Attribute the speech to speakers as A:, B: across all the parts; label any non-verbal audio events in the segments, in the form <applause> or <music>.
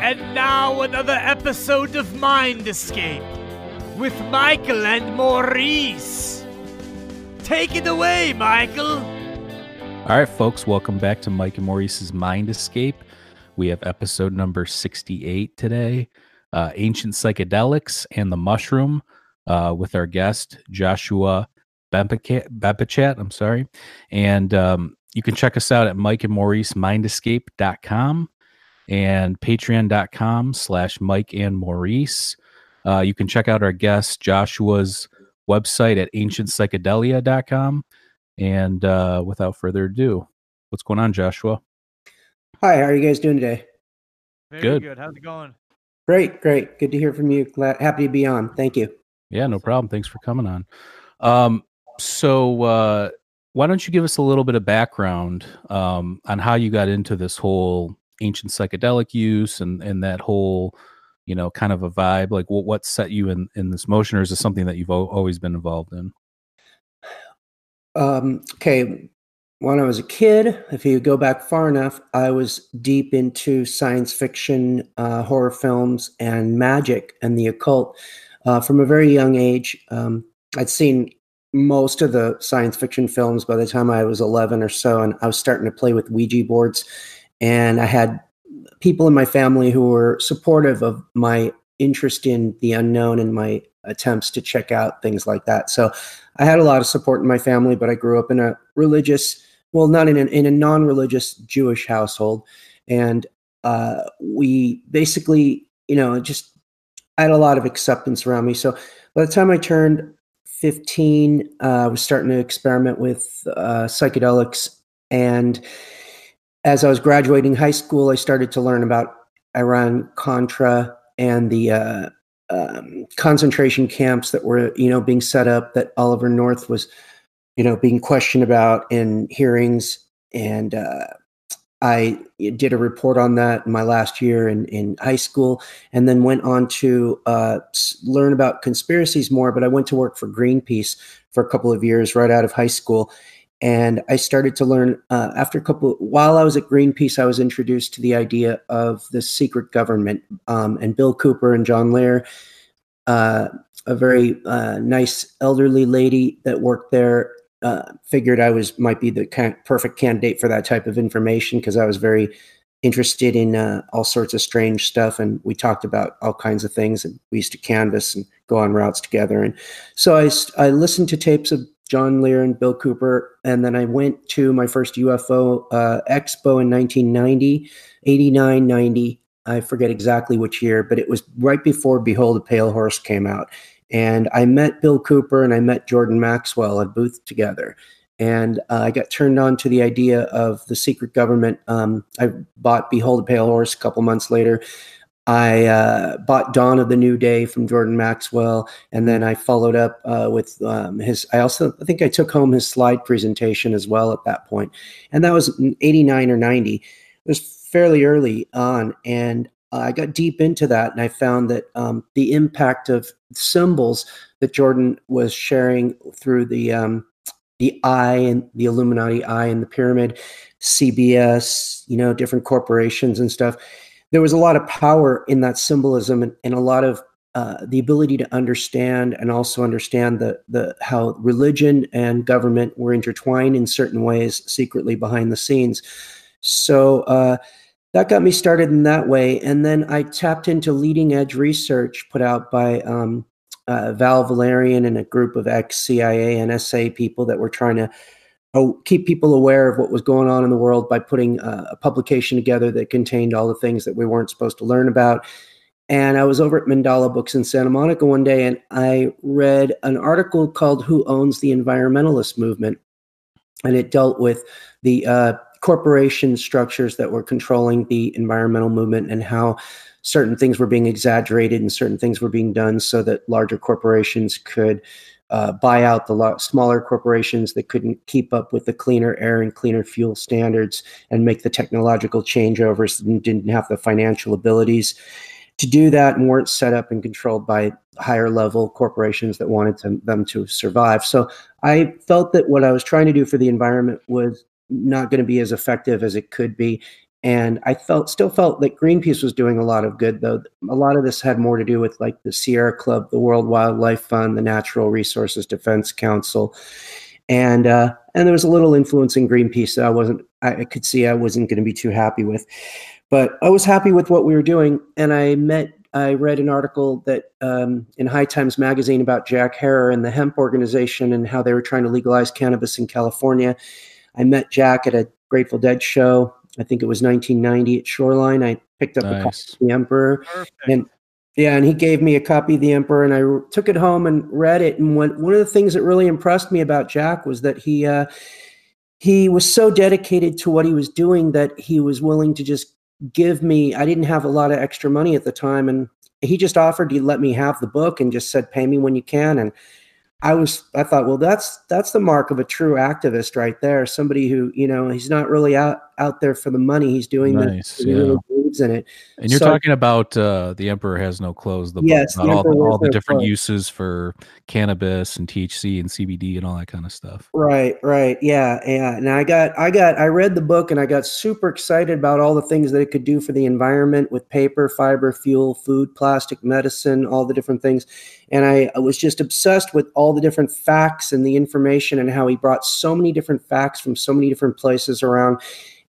A: And now another episode of Mind Escape with Michael and Maurice. Take it away, Michael.
B: All right, folks, welcome back to Mike and Maurice's Mind Escape. We have episode number 68 today uh, Ancient Psychedelics and the Mushroom uh, with our guest, Joshua Bempechat. I'm sorry. And um, you can check us out at Mike and Maurice Mindescape.com and patreon.com slash Mike and Maurice. Uh, you can check out our guest Joshua's website at ancientpsychedelia.com. And uh, without further ado, what's going on, Joshua?
C: Hi, how are you guys doing today?
A: Very
B: Good.
A: good. How's it going?
C: Great, great. Good to hear from you. Glad, happy to be on. Thank you.
B: Yeah, no problem. Thanks for coming on. Um, so uh, why don't you give us a little bit of background um, on how you got into this whole ancient psychedelic use and and that whole you know kind of a vibe like what set you in in this motion or is it something that you've al- always been involved in
C: Um, okay, when I was a kid, if you go back far enough, I was deep into science fiction, uh, horror films, and magic and the occult uh, from a very young age. Um, I'd seen most of the science fiction films by the time I was 11 or so, and I was starting to play with Ouija boards. And I had people in my family who were supportive of my interest in the unknown and my attempts to check out things like that. So I had a lot of support in my family, but I grew up in a religious, well, not in a, in a non-religious Jewish household, and uh, we basically, you know, just I had a lot of acceptance around me. So by the time I turned 15, uh, I was starting to experiment with uh, psychedelics, and as I was graduating high school, I started to learn about Iran Contra and the uh, um, concentration camps that were you know being set up that Oliver North was you know being questioned about in hearings. And uh, I did a report on that in my last year in, in high school and then went on to uh, learn about conspiracies more but I went to work for Greenpeace for a couple of years right out of high school and I started to learn uh, after a couple. While I was at Greenpeace, I was introduced to the idea of the secret government. Um, and Bill Cooper and John Lear, uh, a very uh, nice elderly lady that worked there, uh, figured I was might be the kind perfect candidate for that type of information because I was very interested in uh, all sorts of strange stuff, and we talked about all kinds of things. And we used to canvas and go on routes together. And so I listened to tapes of John Lear and Bill Cooper. And then I went to my first UFO uh, expo in 1990, 89, 90. I forget exactly which year, but it was right before Behold a Pale Horse came out. And I met Bill Cooper and I met Jordan Maxwell at booth together. And uh, I got turned on to the idea of the secret government. Um, I bought Behold a Pale Horse a couple months later. I uh, bought Dawn of the New Day from Jordan Maxwell, and then I followed up uh, with um, his. I also I think I took home his slide presentation as well at that point, and that was '89 or '90. It was fairly early on, and I got deep into that, and I found that um, the impact of symbols that Jordan was sharing through the um, the eye and the Illuminati eye and the pyramid, CBS, you know, different corporations and stuff there was a lot of power in that symbolism and, and a lot of uh, the ability to understand and also understand the the how religion and government were intertwined in certain ways secretly behind the scenes. So uh, that got me started in that way, and then I tapped into leading edge research put out by um, uh, Val Valerian and a group of ex CIA and SA people that were trying to keep people aware of what was going on in the world by putting uh, a publication together that contained all the things that we weren't supposed to learn about. And I was over at Mandala Books in Santa Monica one day and I read an article called Who Owns the Environmentalist Movement? And it dealt with the uh, corporation structures that were controlling the environmental movement and how certain things were being exaggerated and certain things were being done so that larger corporations could uh, buy out the lo- smaller corporations that couldn't keep up with the cleaner air and cleaner fuel standards and make the technological changeovers and didn't have the financial abilities to do that and weren't set up and controlled by higher level corporations that wanted to, them to survive. So I felt that what I was trying to do for the environment was not going to be as effective as it could be. And I felt still felt that Greenpeace was doing a lot of good, though. A lot of this had more to do with like the Sierra Club, the World Wildlife Fund, the Natural Resources Defense Council, and uh, and there was a little influence in Greenpeace that I wasn't. I could see I wasn't going to be too happy with, but I was happy with what we were doing. And I met. I read an article that um, in High Times magazine about Jack Herer and the hemp organization and how they were trying to legalize cannabis in California. I met Jack at a Grateful Dead show I think it was 1990 at Shoreline. I picked up nice. a copy of The Emperor, Perfect. and yeah, and he gave me a copy of The Emperor, and I took it home and read it. And one one of the things that really impressed me about Jack was that he uh, he was so dedicated to what he was doing that he was willing to just give me. I didn't have a lot of extra money at the time, and he just offered to let me have the book and just said, "Pay me when you can." And I was I thought, well, that's that's the mark of a true activist right there. Somebody who, you know, he's not really out out there for the money. He's doing nice, the, yeah. In it.
B: And you're so, talking about uh, the Emperor has no clothes. The yes, book, all the, all the different clothes. uses for cannabis and THC and CBD and all that kind of stuff.
C: Right, right, yeah, yeah. And I got, I got, I read the book and I got super excited about all the things that it could do for the environment with paper, fiber, fuel, food, plastic, medicine, all the different things. And I, I was just obsessed with all the different facts and the information and how he brought so many different facts from so many different places around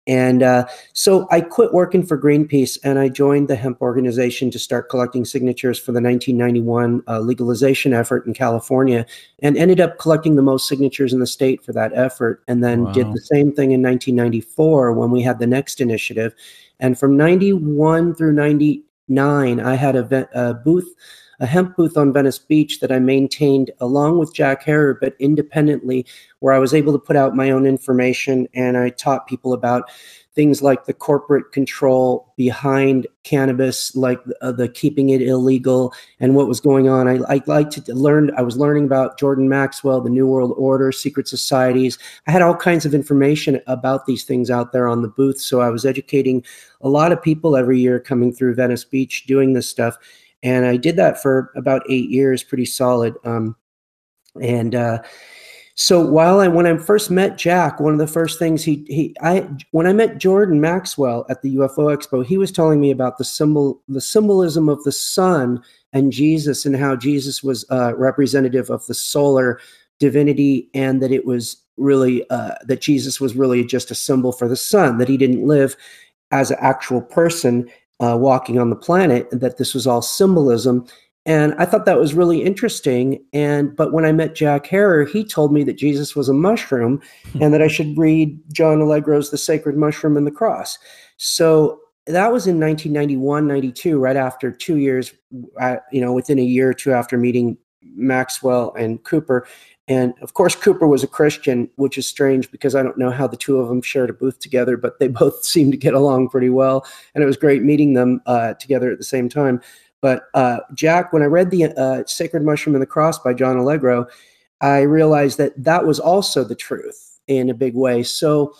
C: and uh, so I quit working for Greenpeace and I joined the hemp organization to start collecting signatures for the 1991 uh, legalization effort in California and ended up collecting the most signatures in the state for that effort. And then wow. did the same thing in 1994 when we had the next initiative. And from 91 through 99, I had a, a booth a hemp booth on Venice Beach that I maintained along with Jack Herer, but independently, where I was able to put out my own information and I taught people about things like the corporate control behind cannabis, like uh, the keeping it illegal and what was going on. I, I like to learn. I was learning about Jordan Maxwell, the New World Order, secret societies. I had all kinds of information about these things out there on the booth. So I was educating a lot of people every year coming through Venice Beach doing this stuff and I did that for about eight years, pretty solid. Um, and uh, so while I when I first met Jack, one of the first things he he I when I met Jordan Maxwell at the UFO Expo, he was telling me about the symbol the symbolism of the sun and Jesus and how Jesus was uh, representative of the solar divinity and that it was really uh, that Jesus was really just a symbol for the sun that he didn't live as an actual person uh, walking on the planet, and that this was all symbolism. And I thought that was really interesting. And but when I met Jack Herer, he told me that Jesus was a mushroom, and that I should read John Allegro's *The Sacred Mushroom and the Cross*. So that was in 1991, 92, right after two years, uh, you know, within a year or two after meeting Maxwell and Cooper. And of course, Cooper was a Christian, which is strange because I don't know how the two of them shared a booth together, but they <laughs> both seemed to get along pretty well. And it was great meeting them uh, together at the same time. But uh, Jack, when I read the uh, Sacred Mushroom and the Cross by John Allegro, I realized that that was also the truth in a big way. So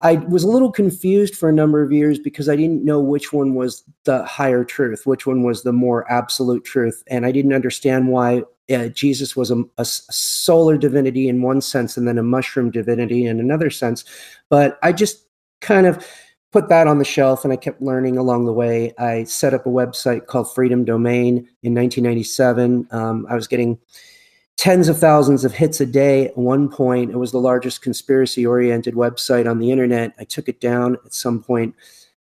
C: I was a little confused for a number of years because I didn't know which one was the higher truth, which one was the more absolute truth. And I didn't understand why uh, Jesus was a, a, solar divinity in one sense and then a mushroom divinity in another sense. But I just kind of put that on the shelf and I kept learning along the way. I set up a website called Freedom Domain in 1997. Um, I was getting tens of thousands of hits a day at one point. It was the largest conspiracy oriented website on the internet. I took it down at some point.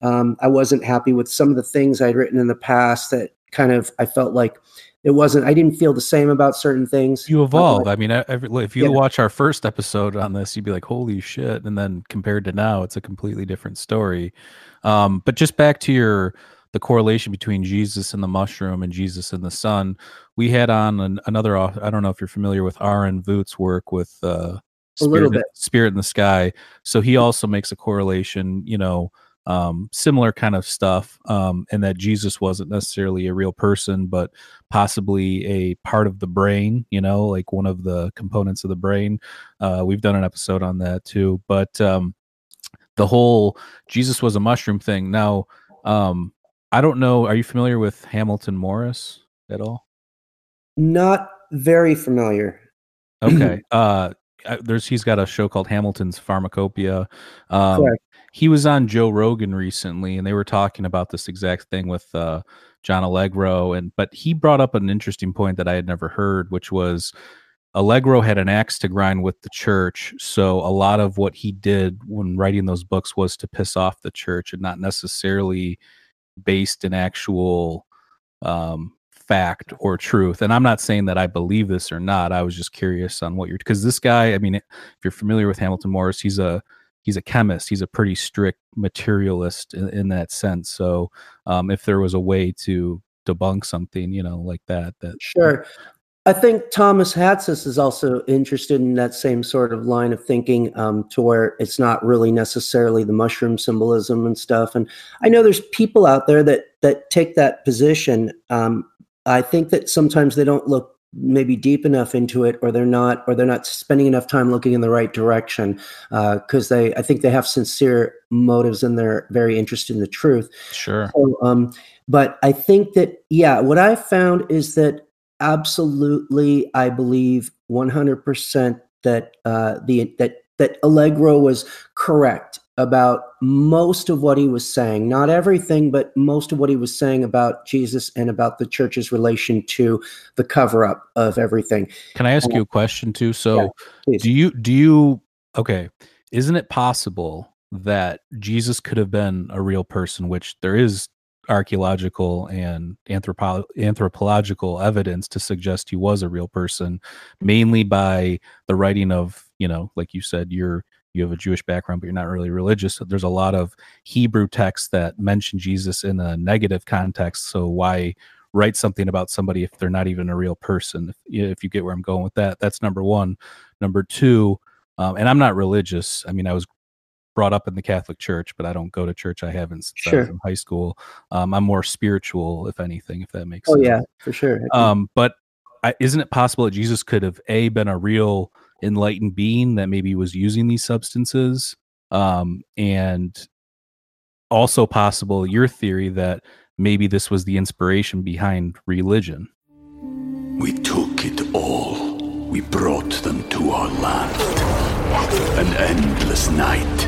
C: Um, I wasn't happy with some of the things I'd written in the past that kind of I felt like it wasn't i didn't feel the same about certain things
B: you evolve i mean if you yeah. watch our first episode on this you'd be like holy shit and then compared to now it's a completely different story um, but just back to your the correlation between jesus and the mushroom and jesus and the sun we had on an, another i don't know if you're familiar with aaron voot's work with uh,
C: A little
B: spirit,
C: bit.
B: spirit in the sky. So he also makes a correlation, you know, um, similar kind of stuff, um, and that Jesus wasn't necessarily a real person, but possibly a part of the brain, you know, like one of the components of the brain. Uh, we've done an episode on that too, but um, the whole Jesus was a mushroom thing. Now, um, I don't know. Are you familiar with Hamilton Morris at all?
C: Not very familiar.
B: Okay. <clears throat> uh, there's he's got a show called Hamilton's Pharmacopoeia. Um,
C: Correct.
B: he was on Joe Rogan recently, and they were talking about this exact thing with uh, John Allegro, and but he brought up an interesting point that I had never heard, which was Allegro had an axe to grind with the church, so a lot of what he did when writing those books was to piss off the church, and not necessarily based in actual um, fact or truth. And I'm not saying that I believe this or not. I was just curious on what you're because this guy. I mean, if you're familiar with Hamilton Morris, he's a he's a chemist. He's a pretty strict materialist in, in that sense. So, um, if there was a way to debunk something, you know, like that, that
C: Sure. I think Thomas Hatsis is also interested in that same sort of line of thinking, um, to where it's not really necessarily the mushroom symbolism and stuff. And I know there's people out there that that take that position. Um, I think that sometimes they don't look maybe deep enough into it, or they're not, or they're not spending enough time looking in the right direction because they, I think they have sincere motives and they're very interested in the truth.
B: sure.
C: So, um, but I think that yeah, what I found is that absolutely, I believe one hundred percent that uh, the that that Allegro was correct about most of what he was saying. Not everything, but most of what he was saying about Jesus and about the church's relation to the cover up of everything.
B: Can I ask you a question too? So,
C: please.
B: do you do you okay? Isn't it possible that Jesus could have been a real person, which there is archaeological and anthropo- anthropological evidence to suggest he was a real person, mainly by the writing of, you know, like you said, you're you have a Jewish background, but you're not really religious. So there's a lot of Hebrew texts that mention Jesus in a negative context. So why write something about somebody if they're not even a real person? If, if you get where I'm going with that, that's number one. Number two, um, and I'm not religious. I mean, I was brought up in the Catholic Church, but I don't go to church. I haven't since I was in high school. Um, I'm more spiritual, if anything, if that makes sense.
C: Oh
B: sense.
C: yeah, for sure.
B: Um, but I, isn't it possible that Jesus could have a been a real enlightened being that maybe was using these substances, um, and also possible your theory that maybe this was the inspiration behind religion.
D: We took it all. We brought them to our land. An endless night,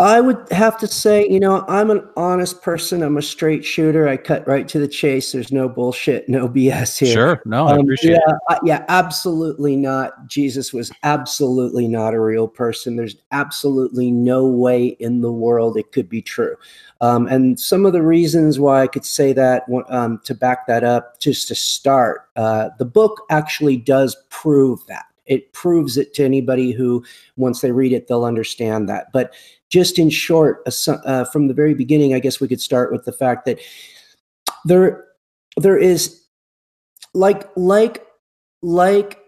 C: I would have to say, you know, I'm an honest person. I'm a straight shooter. I cut right to the chase. There's no bullshit, no BS here.
B: Sure, no, I
C: Um,
B: appreciate
C: yeah,
B: it.
C: I- yeah, absolutely not. Jesus was absolutely not a real person. There's absolutely no way in the world it could be true. Um, and some of the reasons why I could say that, um, to back that up, just to start, uh, the book actually does prove that. It proves it to anybody who, once they read it, they'll understand that. But just in short, uh, from the very beginning, I guess we could start with the fact that there, there is like like like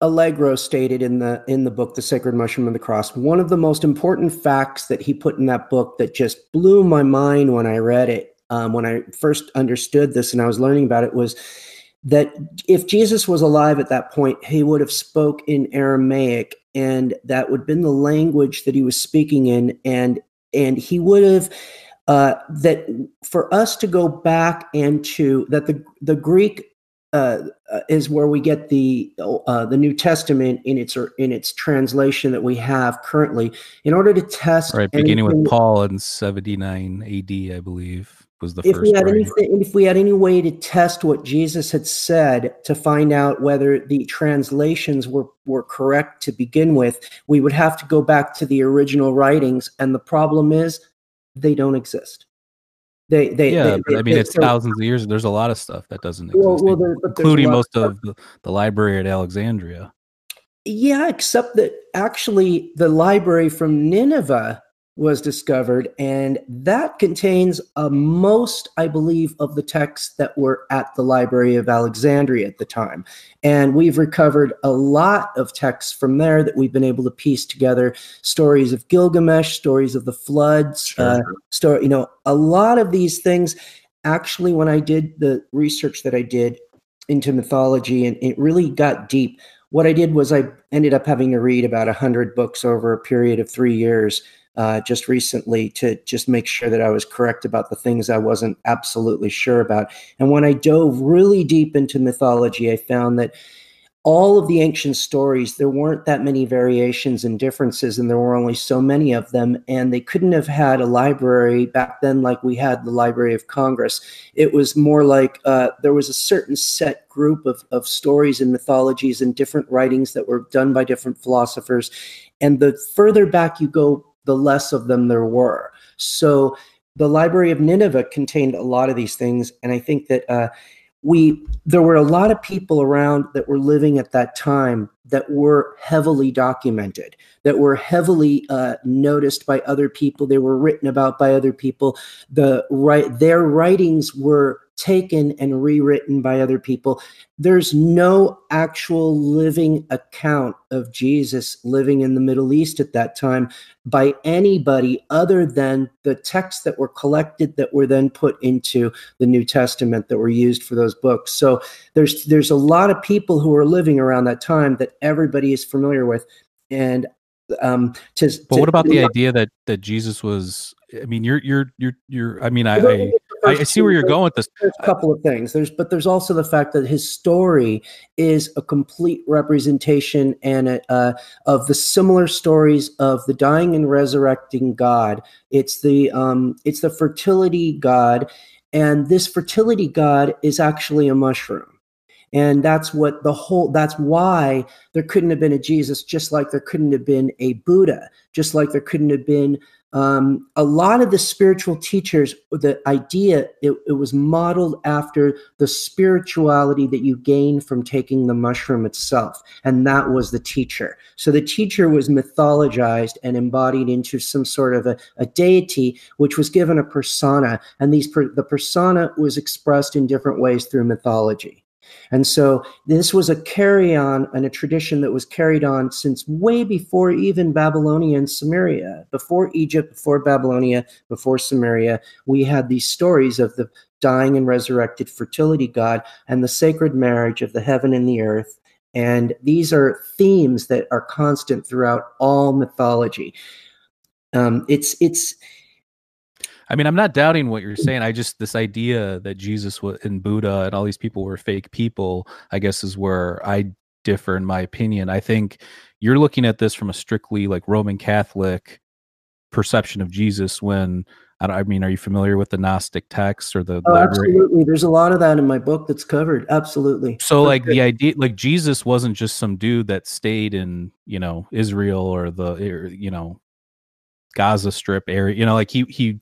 C: Allegro stated in the in the book The Sacred Mushroom of the Cross one of the most important facts that he put in that book that just blew my mind when I read it um, when I first understood this and I was learning about it was that if Jesus was alive at that point he would have spoke in Aramaic and that would have been the language that he was speaking in and and he would have uh, that for us to go back and to that the the Greek uh, uh, is where we get the uh, the New Testament in its in its translation that we have currently. In order to test,
B: Right, beginning with Paul in 79 AD, I believe, was the
C: if
B: first.
C: we had anything, if we had any way to test what Jesus had said to find out whether the translations were were correct to begin with, we would have to go back to the original writings. And the problem is, they don't exist. They, they,
B: yeah,
C: they,
B: but I mean,
C: they-
B: it's
C: so-
B: thousands of years. There's a lot of stuff that doesn't exist,
C: Well, well, there- but there's a
B: including most
C: of-
B: of the, the library at Alexandria.
C: Yeah, except that actually the library from Nineveh was discovered, and that contains a most, I believe, of the texts that were at the Library of Alexandria at the time. And we've recovered a lot of texts from there that we've been able to piece together stories of Gilgamesh, stories of the floods,
B: Sure.
C: uh, story, you know, a lot of these things. Actually, when I did the research that I did into mythology and it really got deep, what I did was I ended up having to read about 100 books over a period of three years uh, just recently to just make sure that I was correct about the things I wasn't absolutely sure about. And when I dove really deep into mythology, I found that all of the ancient stories, there weren't that many variations and differences, and there were only so many of them. And they couldn't have had a library back then like we had the Library of Congress. It was more like uh, there was a certain set group of, of stories and mythologies and different writings that were done by different philosophers. And the further back you go, the less of them there were. So the Library of Nineveh contained a lot of these things. And I think that uh, we there were a lot of people around that were living at that time that were heavily documented that were heavily uh, noticed by other people they were written about by other people the right their writings were taken and rewritten by other people there's no actual living account of jesus living in the middle east at that time by anybody other than the texts that were collected that were then put into the new testament that were used for those books so there's there's a lot of people who are living around that time that everybody is familiar with and um to,
B: But
C: to-
B: what about the idea that that Jesus was? I mean, you're you're you're you're. I mean, I I, I see where you're going with this.
C: there's a couple of things. There's but there's also the fact that his story is a complete representation and a, uh, of the similar stories of the dying and resurrecting god. It's the um it's the fertility god and this fertility god is actually a mushroom. And that's what the whole that's why there couldn't have been a jesus just like there couldn't have been a buddha just like there couldn't have been um, a lot of the spiritual teachers the idea it, it was modeled after the spirituality that you gain from taking the mushroom itself and that was the teacher. So the teacher was mythologized and embodied into some sort of a, a deity which was given a persona and these per, the persona was expressed in different ways through mythology and so this was a carry on and a tradition that was carried on since way before even Babylonia and Sumeria. Before Egypt, before Babylonia, before Sumeria, we had these stories of the dying and resurrected fertility god and the sacred marriage of the heaven and the earth. And these are themes that are constant throughout all mythology. Um, it's it's
B: I mean, I'm not doubting what you're saying. I just this idea that Jesus was and Buddha and all these people were fake people. I guess is where I differ in my opinion. I think you're looking at this from a strictly like Roman Catholic perception of Jesus. When I, I mean, are you familiar with the Gnostic texts or the
C: oh, absolutely. There's a lot of that in my book that's covered. Absolutely.
B: So like the idea, like Jesus wasn't just some dude that stayed in you know Israel or the or, you know Gaza Strip area. You know, like he he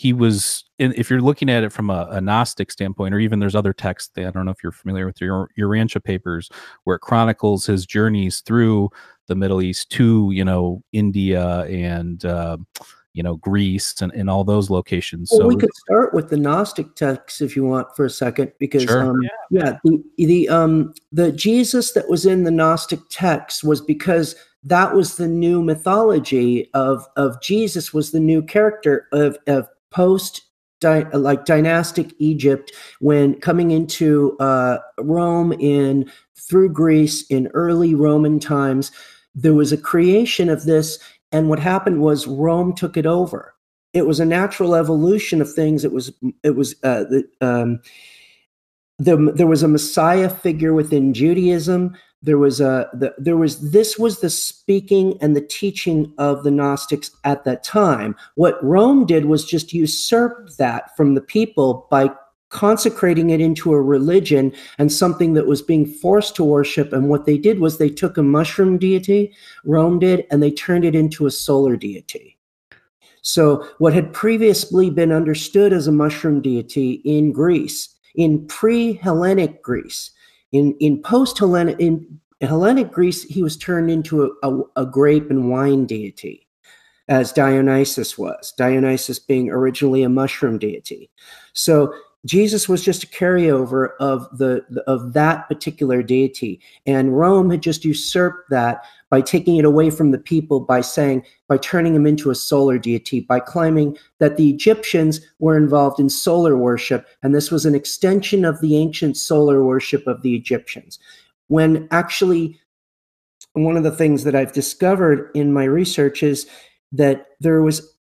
B: he was. In, if you're looking at it from a, a Gnostic standpoint, or even there's other texts. That, I don't know if you're familiar with your Urantia papers, where it chronicles his journeys through the Middle East to you know India and. Uh, you know Greece and, and all those locations.
C: Well,
B: so
C: we could start with the Gnostic texts if you want for a second, because
B: Sure.
C: um, yeah, the the um the Jesus that was in the Gnostic texts was because that was the new mythology of of Jesus was the new character of of post like dynastic Egypt when coming into uh, Rome in through Greece in early Roman times. There was a creation of this, and what happened was Rome took it over it was a natural evolution of things. It was it was uh, the, um, the there was a Messiah figure within Judaism. There was a the, there was this was the speaking and the teaching of the Gnostics at that time. What Rome did was just usurp that from the people by consecrating it into a religion and something that was being forced to worship. And what they did was they took a mushroom deity, Rome did, and they turned it into a solar deity. So, what had previously been understood as a mushroom deity in Greece, in pre Hellenic Greece, in, in post Hellenic, in Hellenic Greece, he was turned into a, a, a grape and wine deity as Dionysus was, Dionysus being originally a mushroom deity. So Jesus was just a carryover of the of that particular deity, and Rome had just usurped that by taking it away from the people by saying by turning him into a solar deity by claiming that the Egyptians were involved in solar worship and this was an extension of the ancient solar worship of the Egyptians. When actually one of the things that I've discovered in my research is that there was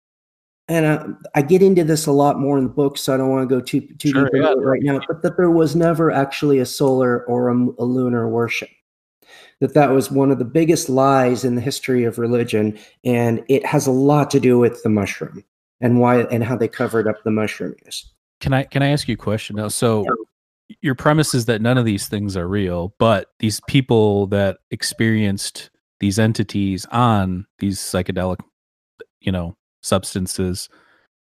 C: and I, I, get into this a lot more in the book, so I don't want to go too too sure, deep into yeah. it right now. But that there was never actually a solar or a, a, lunar worship. That that was one of the biggest lies in the history of religion, and it has a lot to do with the mushroom and why and how they covered up the mushroom use.
B: Can I can I ask you a question now? So. Yeah. Your premise is that none of these things are real, but these people that experienced these entities on these psychedelic you know substances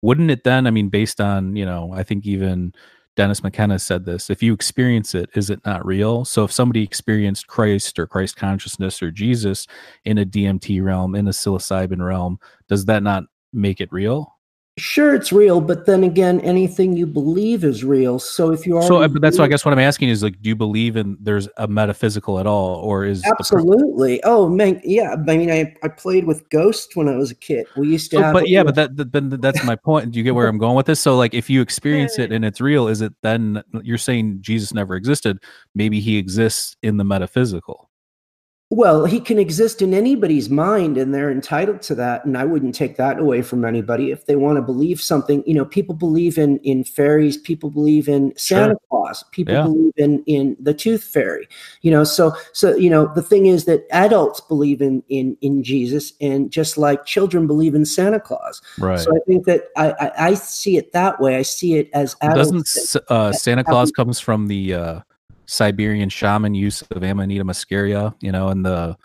B: wouldn't it then i mean based on you know i think even dennis mckenna said this if you experience it is it not real? So if somebody experienced christ or christ consciousness or jesus in a dmt realm in a psilocybin realm does that not make it real
C: Sure, it's real, but then again, anything you believe is real. So if you are,
B: so uh, but that's what I guess what I'm asking is like, do you believe in there's a metaphysical at all, or is
C: absolutely? oh man, yeah. I mean, I, I played with ghosts when I was a kid. We used to, oh,
B: so, but yeah, but that, that that's my point. Do you get where I'm going with this? So like, if you experience it and it's real, is it then you're saying Jesus never existed? Maybe he exists in the metaphysical.
C: Well, he can exist in anybody's mind and they're entitled to that. And I wouldn't take that away from anybody. If they want to believe something, you know, people believe in in fairies, people believe in Santa sure. Claus, people yeah. believe in in the tooth fairy, you know, so so you know, the thing is that adults believe in in in Jesus and just like children believe in Santa Claus.
B: Right.
C: So I think that I I, I see it that way. I see it as
B: Doesn't uh, Santa Claus comes from the uh Siberian shaman use of Amanita muscaria, you know, and the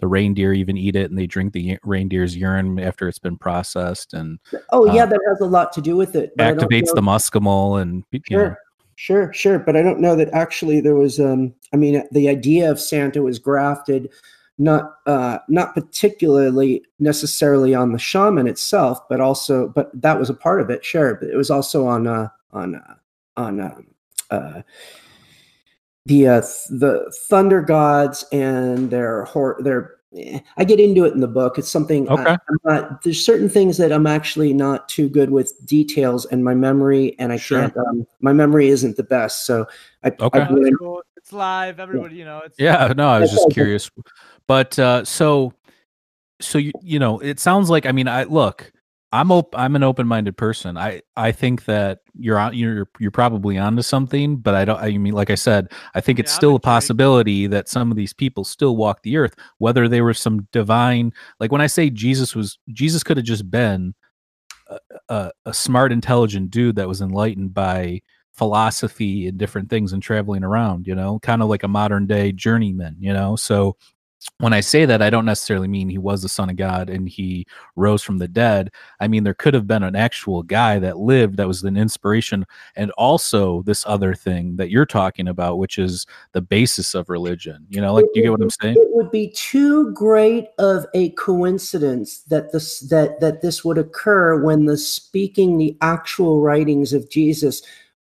B: the reindeer even eat it and they drink the reindeer's urine after it's been processed and
C: oh yeah uh, that has a lot to do with it
B: activates the muscimol and
C: sure know. sure sure but i don't know that actually there was um i mean the idea of santa was grafted not uh not particularly necessarily on the shaman itself but also but that was a part of it sure but it was also on uh on uh on um, uh the uh, the thunder gods and their hor- their eh, I get into it in the book. It's something
B: okay. I,
C: am not. There's certain things that I'm actually not too good with details and my memory, and I sure. can't. Um, my memory isn't the best, so I.
B: Okay. I really,
A: it's live. Everybody, you know. It's
B: yeah. No, I was just curious, but uh, so so you you know, it sounds like. I mean, I look. I'm op- I'm an open-minded person. I I think that you're on you're you're probably onto something, but I don't I mean like I said, I think yeah, it's still a possibility that some of these people still walk the earth whether they were some divine like when I say Jesus was Jesus could have just been a, a, a smart intelligent dude that was enlightened by philosophy and different things and traveling around, you know, kind of like a modern day journeyman, you know. So when I say that, I don't necessarily mean he was the son of God and he rose from the dead. I mean, there could have been an actual guy that lived that was an inspiration. And also, this other thing that you're talking about, which is the basis of religion. You know, like, do you get what I'm saying?
C: It would be too great of a coincidence that this that that this would occur when the speaking the actual writings of Jesus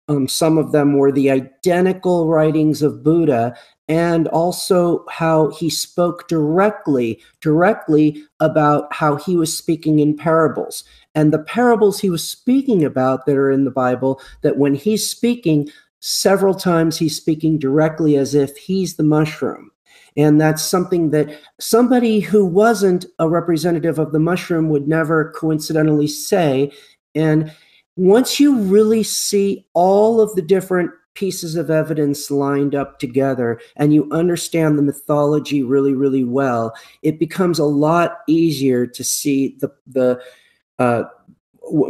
C: um, some of them were the identical writings of Buddha, and also how he spoke directly directly about how he was speaking in parables. And the parables he was speaking about that are in the bible that when he's speaking several times he's speaking directly as if he's the mushroom. And that's something that somebody who wasn't a representative of the mushroom would never coincidentally say. And once you really see all of the different pieces of evidence lined up together and you understand the mythology really really well it becomes a lot easier to see the the uh,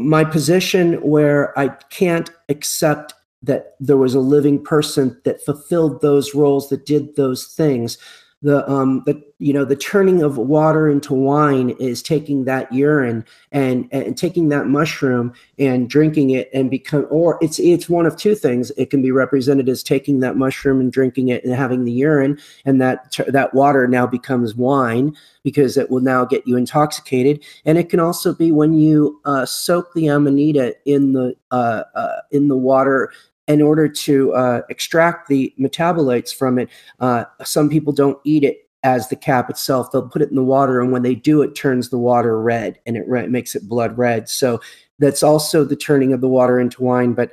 C: my position where i can't accept that there was a living person that fulfilled those roles that did those things the um the you know the turning of water into wine is taking that urine and and taking that mushroom and drinking it and become or it's it's one of two things. It can be represented as taking that mushroom and drinking it and having the urine and that that water now becomes wine because it will now get you intoxicated. And it can also be when you uh, soak the amanita in the uh, uh, in the water in order to uh, extract the metabolites from it, uh, some people don't eat it as the cap itself. They'll put it in the water, and when they do, it turns the water red and it re- makes it blood red. So that's also the turning of the water into wine. But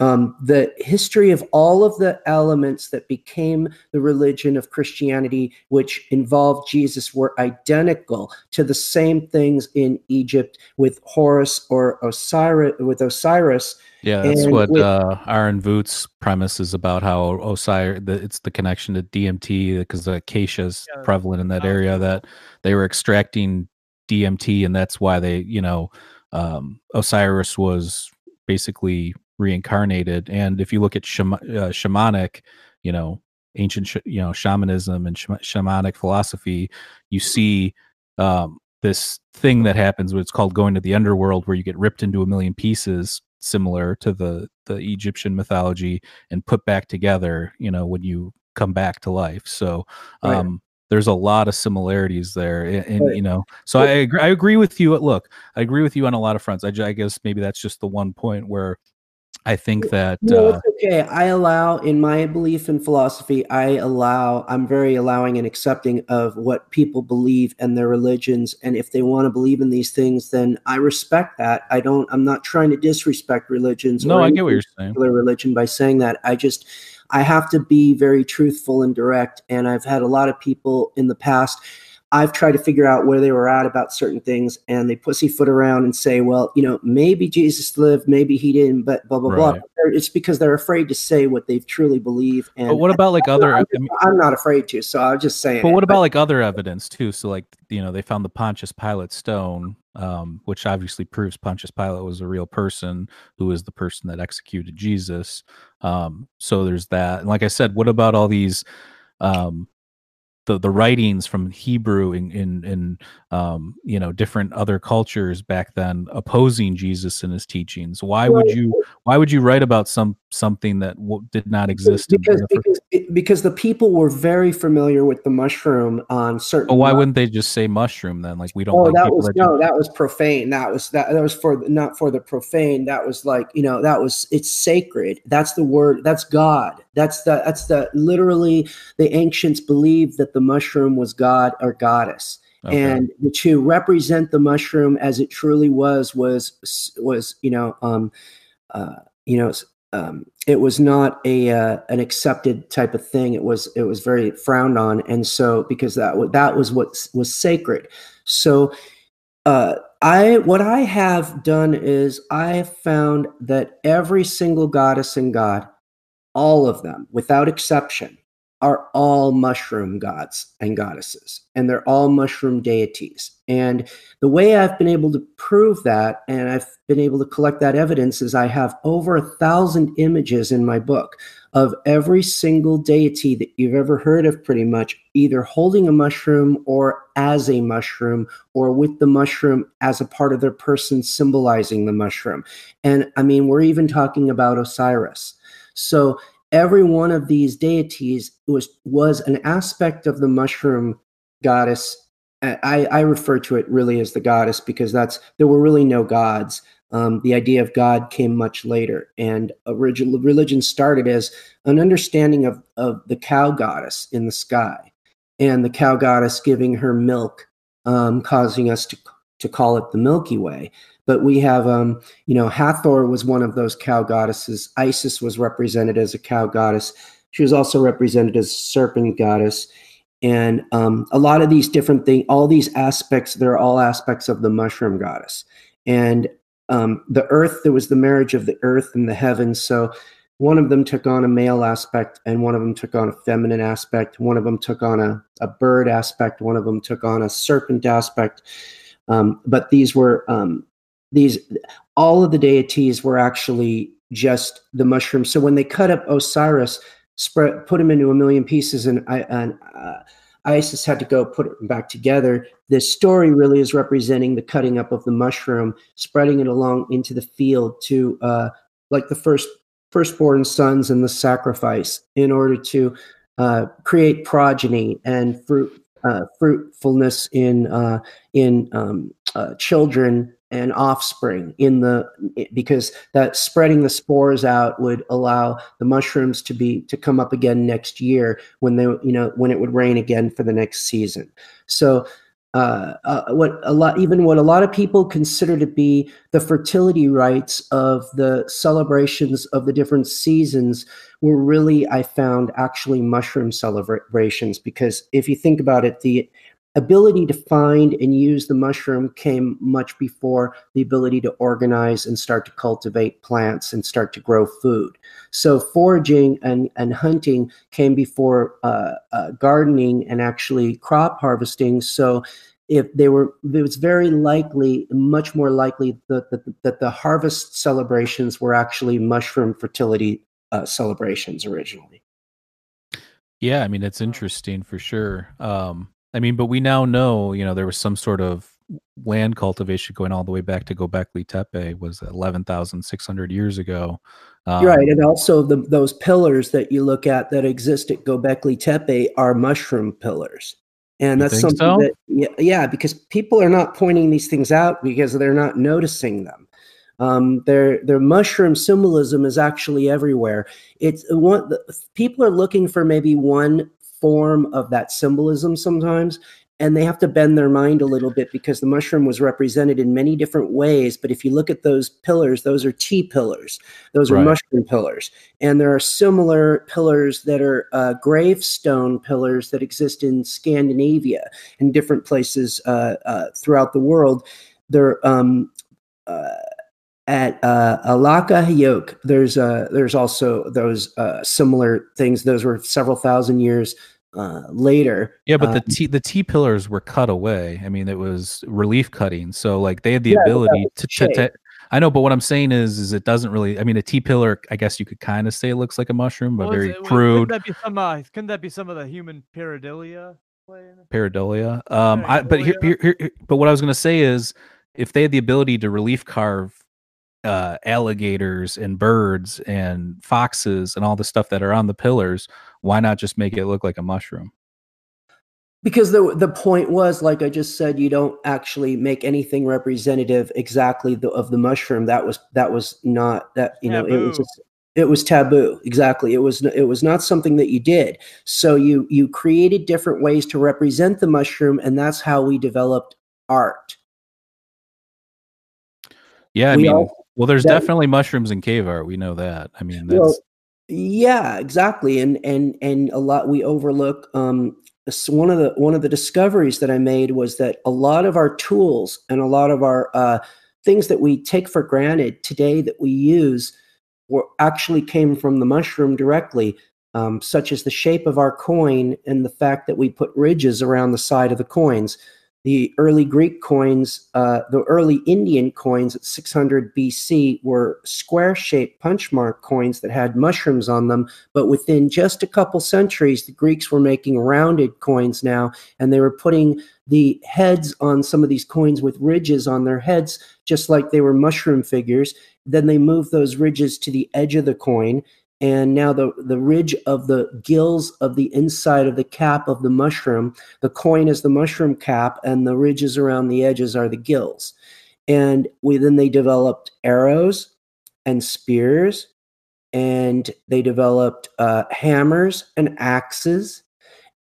C: um, the history of all of the elements that became the religion of Christianity, which involved Jesus, were identical to the same things in Egypt with Horus or Osiris. With Osiris,
B: yeah, that's what with, uh, Aaron Voot's premise is about how Osiris, the, it's the connection to DMT because the acacia is yeah, prevalent in that area that they were extracting DMT and that's why they, you know, um, Osiris was basically reincarnated. And if you look at shama- uh, shamanic, you know, ancient, sh- you know, shamanism and sh- shamanic philosophy, you see um, this thing that happens, it's called going to the underworld, where you get ripped into a million pieces similar to the the Egyptian mythology and put back together, you know, when you come back to life. So um right. there's a lot of similarities there and, and right. you know so I agree, I agree with you look I agree with you on a lot of fronts I, I guess maybe that's just the one point where I think that
C: no, uh, okay. I allow, in my belief and philosophy, I allow. I'm very allowing and accepting of what people believe and their religions, and if they want to believe in these things, then I respect that. I don't. I'm not trying to disrespect religions.
B: No, I get what you're saying.
C: Religion by saying that. I just, I have to be very truthful and direct, and I've had a lot of people in the past I've tried to figure out where they were at about certain things, and they pussyfoot around and say, "Well, you know, maybe Jesus lived, maybe he didn't," but blah blah right. blah. It's because they're afraid to say what they truly believe. And
B: but what about like other?
C: I'm, I'm not afraid to, so I'm just saying.
B: But what about like other evidence too? So like you know, they found the Pontius Pilate stone, um, which obviously proves Pontius Pilate was a real person who is the person that executed Jesus. Um, so there's that. And like I said, what about all these? Um, the the writings from Hebrew in in, in um, you know different other cultures back then opposing Jesus and his teachings. Why would you why would you write about some something that w- did not exist?
C: Because because, because the people were very familiar with the mushroom on certain.
B: But why wouldn't they just say mushroom then? Like we don't.
C: Oh,
B: like
C: that was no, that was profane. That was that that was for not for the profane. That was like you know that was it's sacred. That's the word. That's God. That's the that's the literally the ancients believed that the mushroom was God or goddess. Okay. And to represent the mushroom as it truly was was was you know um uh you know um, it was not a uh, an accepted type of thing. It was it was very frowned on, and so because that w- that was what was sacred. So uh, I what I have done is I have found that every single goddess and god all of them, without exception, are all mushroom gods and goddesses, and they're all mushroom deities. And the way I've been able to prove that, and I've been able to collect that evidence, is I have over a thousand images in my book of every single deity that you've ever heard of, pretty much, either holding a mushroom or as a mushroom, or with the mushroom as a part of their person, symbolizing the mushroom. And I mean, we're even talking about Osiris. So every one of these deities was was an aspect of the mushroom goddess. I, I refer to it really as the goddess because that's there were really no gods. Um, the idea of God came much later, and original religion started as an understanding of, of the cow goddess in the sky, and the cow goddess giving her milk, um, causing us to to call it the Milky Way. But we have, um, you know, Hathor was one of those cow goddesses. Isis was represented as a cow goddess. She was also represented as a serpent goddess. And um, a lot of these different things, all these aspects, they're all aspects of the mushroom goddess. And um, the earth, there was the marriage of the earth and the heavens. So one of them took on a male aspect and one of them took on a feminine aspect. One of them took on a, a bird aspect. One of them took on a serpent aspect. Um, but these were um, these all of the deities were actually just the mushrooms. So when they cut up Osiris, spread put him into a million pieces, and and uh, Isis had to go put it back together. This story really is representing the cutting up of the mushroom, spreading it along into the field to uh, like the first firstborn sons and the sacrifice in order to uh, create progeny and fruit uh, fruitfulness in uh, in um, uh, children and offspring in the because that spreading the spores out would allow the mushrooms to be to come up again next year when they you know when it would rain again for the next season. So uh, uh, what a lot even what a lot of people consider to be the fertility rites of the celebrations of the different seasons were really i found actually mushroom celebrations because if you think about it the ability to find and use the mushroom came much before the ability to organize and start to cultivate plants and start to grow food. So foraging and, and hunting came before uh, uh, gardening and actually crop harvesting. So if they were, it was very likely, much more likely that, that, that the harvest celebrations were actually mushroom fertility uh, celebrations originally.
B: Yeah, I mean it's interesting for sure. Um, I mean, but we now know, you know, there was some sort of land cultivation going all the way back to Gobekli Tepe was 11,600 years ago.
C: Um, right. And also the, those pillars that you look at that exist at Gobekli Tepe are mushroom pillars. And that's something so? that, yeah, yeah, because people are not pointing these things out because they're not noticing them. Um, their their mushroom symbolism is actually everywhere. It's one people are looking for maybe one form of that symbolism sometimes and they have to bend their mind a little bit because the mushroom was represented in many different ways but if you look at those pillars those are t pillars those are right. mushroom pillars and there are similar pillars that are uh, gravestone pillars that exist in scandinavia in different places uh, uh, throughout the world they're um, uh, at uh, Alaka there's uh, there's also those uh, similar things. Those were several thousand years uh, later.
B: Yeah, but um, the T the T pillars were cut away. I mean, it was relief cutting, so like they had the yeah, ability to, to, to, I know, but what I'm saying is, is it doesn't really. I mean, a T pillar, I guess you could kind of say it looks like a mushroom, but well, very it, crude.
A: Couldn't that be some? Uh, couldn't that be some of the human pareidolia?
B: Pareidolia. Um, I but here, here, here, but what I was gonna say is, if they had the ability to relief carve uh, alligators and birds and foxes and all the stuff that are on the pillars, why not just make it look like a mushroom?
C: Because the the point was, like I just said, you don't actually make anything representative exactly the, of the mushroom. That was that was not that you taboo. know it was just, it was taboo exactly it was it was not something that you did so you you created different ways to represent the mushroom and that's how we developed art
B: yeah i we mean all, well, there's that, definitely mushrooms in cave art. We know that. I mean, that's well,
C: yeah, exactly. And and and a lot we overlook. Um, one of the one of the discoveries that I made was that a lot of our tools and a lot of our uh, things that we take for granted today that we use were actually came from the mushroom directly. Um, such as the shape of our coin and the fact that we put ridges around the side of the coins the early Greek coins, uh, the early Indian coins at 600 BC were square shaped punch mark coins that had mushrooms on them. But within just a couple centuries, the Greeks were making rounded coins now, and they were putting the heads on some of these coins with ridges on their heads, just like they were mushroom figures. Then they moved those ridges to the edge of the coin and now the, the ridge of the gills of the inside of the cap of the mushroom the coin is the mushroom cap and the ridges around the edges are the gills and we then they developed arrows and spears and they developed uh, hammers and axes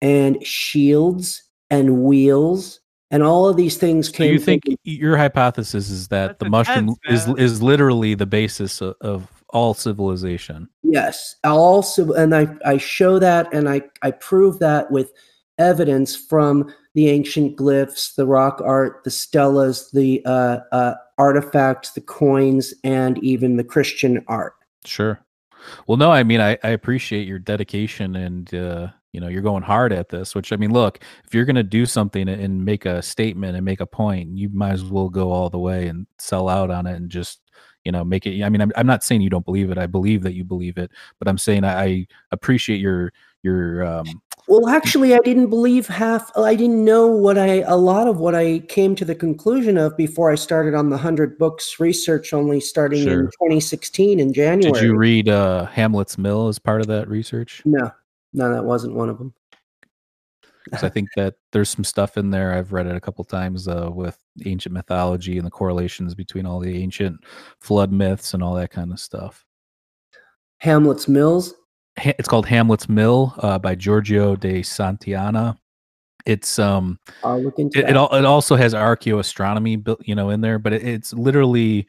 C: and shields and wheels and all of these things came.
B: So you think from, your hypothesis is that That's the mushroom is is literally the basis of, of all civilization.
C: Yes, all and I I show that and I I prove that with evidence from the ancient glyphs, the rock art, the stelas, the uh, uh, artifacts, the coins, and even the Christian art.
B: Sure. Well, no, I mean I, I appreciate your dedication and uh, you know you're going hard at this. Which I mean, look, if you're going to do something and make a statement and make a point, you might as well go all the way and sell out on it and just you know make it i mean i'm, I'm not saying you don't believe it i believe that you believe it but i'm saying i, I appreciate your your um
C: Well, actually, I didn't believe half. I didn't know what I a lot of what I came to the conclusion of before I started on the hundred books research. Only starting
B: Sure.
C: in 2016 in January.
B: Did you read uh, Hamlet's Mill as part of that research?
C: No, no, that wasn't one of them.
B: 'Cause I think <laughs> that there's some stuff in there. I've read it a couple times uh, with ancient mythology and the correlations between all the ancient flood myths and all that kind of stuff.
C: Hamlet's Mills.
B: Ha- It's called Hamlet's Mill uh, by Giorgio de Santillana. It's um
C: I'll look into
B: it, it, al- it also has archaeoastronomy built you know in there but it, it's literally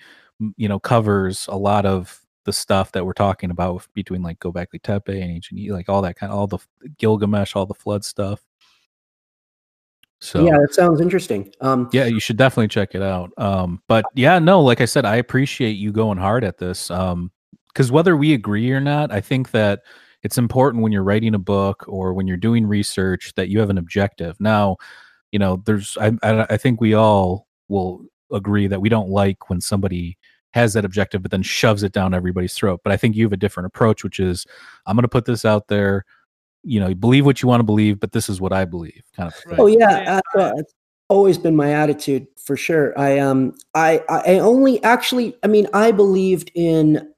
B: you know covers a lot of the stuff that we're talking about between like Gobekli Tepe and ancient like all that kind of all the Gilgamesh all the flood stuff so
C: yeah, that sounds interesting. Um,
B: yeah you should definitely check it out. Um but yeah no like i said i appreciate you going hard at this um because whether we agree or not i think that it's important when you're writing a book or when you're doing research that you have an objective. Now you know there's i i, I think we all will agree that we don't like when somebody has that objective but then shoves it down everybody's throat. But i think you have a different approach which is i'm going to put this out there you know you believe what you want to believe but this is what i believe kind of thing.
C: Oh yeah,
A: Yeah.
C: uh, it's always been my attitude for sure. I um I I only actually I mean I believed in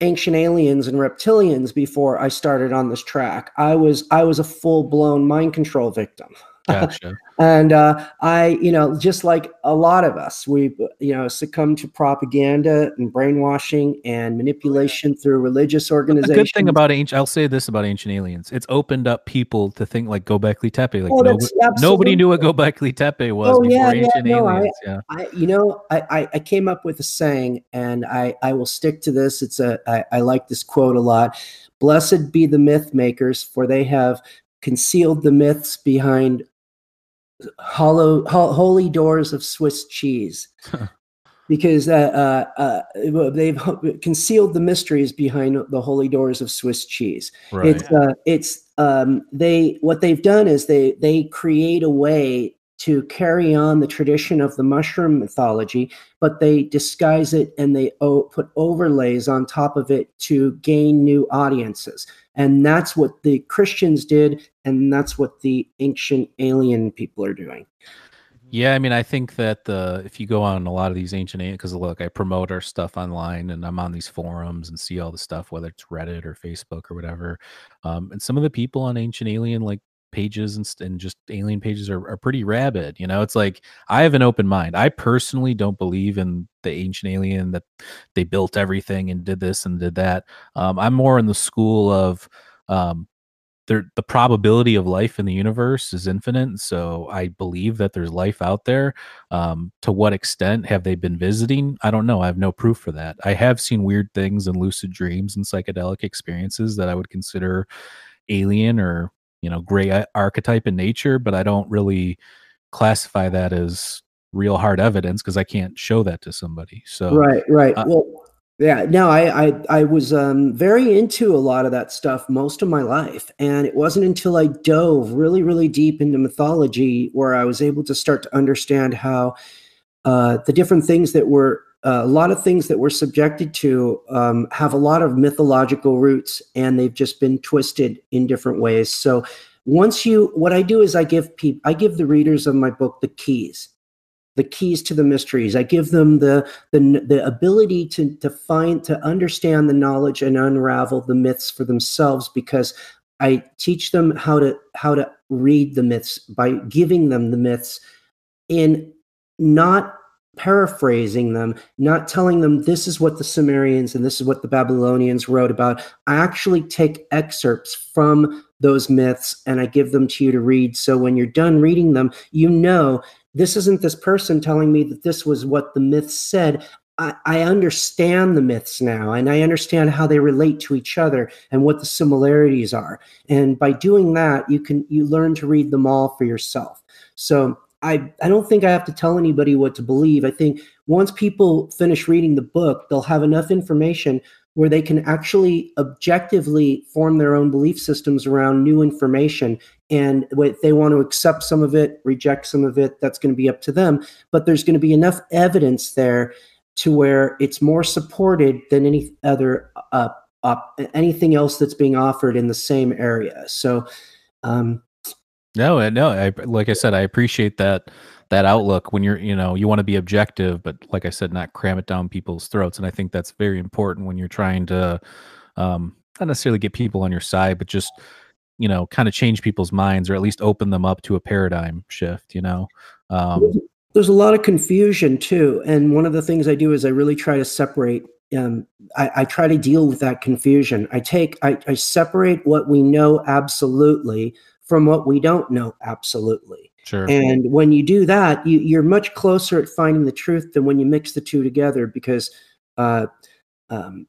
C: ancient aliens and reptilians before I started on this track. I was I was a full blown mind control victim.
B: Gotcha <laughs>
C: And uh, I, you know, just like a lot of us, we, you know, succumb to propaganda and brainwashing and manipulation through religious
B: The
C: organizations.
B: good thing about ancient, I'll say this about ancient aliens: it's opened up people to think like Gobekli Tepe. Like
C: Oh,
B: nobody, nobody knew what Gobekli Tepe was
C: Oh,
B: before
C: yeah, yeah,
B: ancient
C: no, I-
B: aliens. yeah,
C: I, you know, I, I, I came up with a saying, and I, I will stick to this. It's a, I, I like this quote a lot. Blessed be the myth makers, for they have concealed the myths behind hollow, ho- holy doors of Swiss cheese. <laughs> because uh, uh, uh, they've concealed the mysteries behind the holy doors of Swiss cheese.
B: right.
C: It's uh, it's um, they what they've done is they they create a way to carry on the tradition of the mushroom mythology, but they disguise it and they put overlays on top of it to gain new audiences. And that's what the Christians did, and that's what the ancient alien people are doing.
B: Yeah, I mean, I think that the if you go on a lot of these ancient because look, I promote our stuff online and I'm on these forums and see all the stuff, whether it's Reddit or Facebook or whatever. Um, and some of the people on ancient alien like pages and, and just alien pages are, are pretty rabid. You know, it's like I have an open mind. I personally don't believe in the ancient alien that they built everything and did this and did that. Um, I'm more in the school of um, the probability of life in the universe is infinite so i believe that there's life out there um, to what extent have they been visiting i don't know i have no proof for that i have seen weird things in lucid dreams and psychedelic experiences that i would consider alien or you know gray archetype in nature but i don't really classify that as real hard evidence because i can't show that to somebody so
C: right right
B: uh,
C: well yeah no I, I i was um very into a lot of that stuff most of my life and it wasn't until i dove really really deep into mythology where i was able to start to understand how uh the different things that were uh, a lot of things that we're subjected to um, have a lot of mythological roots and they've just been twisted in different ways. So once you what i do is i give people i give the readers of my book the keys the keys to the mysteries. I give them the the, the ability to, to find to understand the knowledge and unravel the myths for themselves because i teach them how to how to read the myths by giving them the myths in not paraphrasing them not telling them this is what the sumerians and this is what the babylonians wrote about i actually take excerpts from those myths and i give them to you to read so when you're done reading them you know this isn't this person telling me that this was what the myths said. I, I, understand the myths now and I understand how they relate to each other and what the similarities are. And by doing that, you can you learn to read them all for yourself. So I, I don't think I have to tell anybody what to believe. I think once people finish reading the book, they'll have enough information where they can actually objectively form their own belief systems around new information. And if they want to accept some of it, reject some of it, that's going to be up to them. But there's going to be enough evidence there to where it's more supported than any other uh, uh, anything else that's being offered in the same area. So Um,
B: no, no. I like I said, I appreciate that that outlook when you're you know you want to be objective, but like I said, not cram it down people's throats. And I think that's very important when you're trying to um, not necessarily get people on your side, but just you know kind of change people's minds or at least open them up to a paradigm shift. You know. Um,
C: there's a lot of confusion too and one of the things i do is i really try to separate um, I, I, try to deal with that confusion i take I, I, separate what we know absolutely from what we don't know absolutely.
B: Sure.
C: And when you do that you, you're much closer at finding the truth than when you mix the two together because uh, um,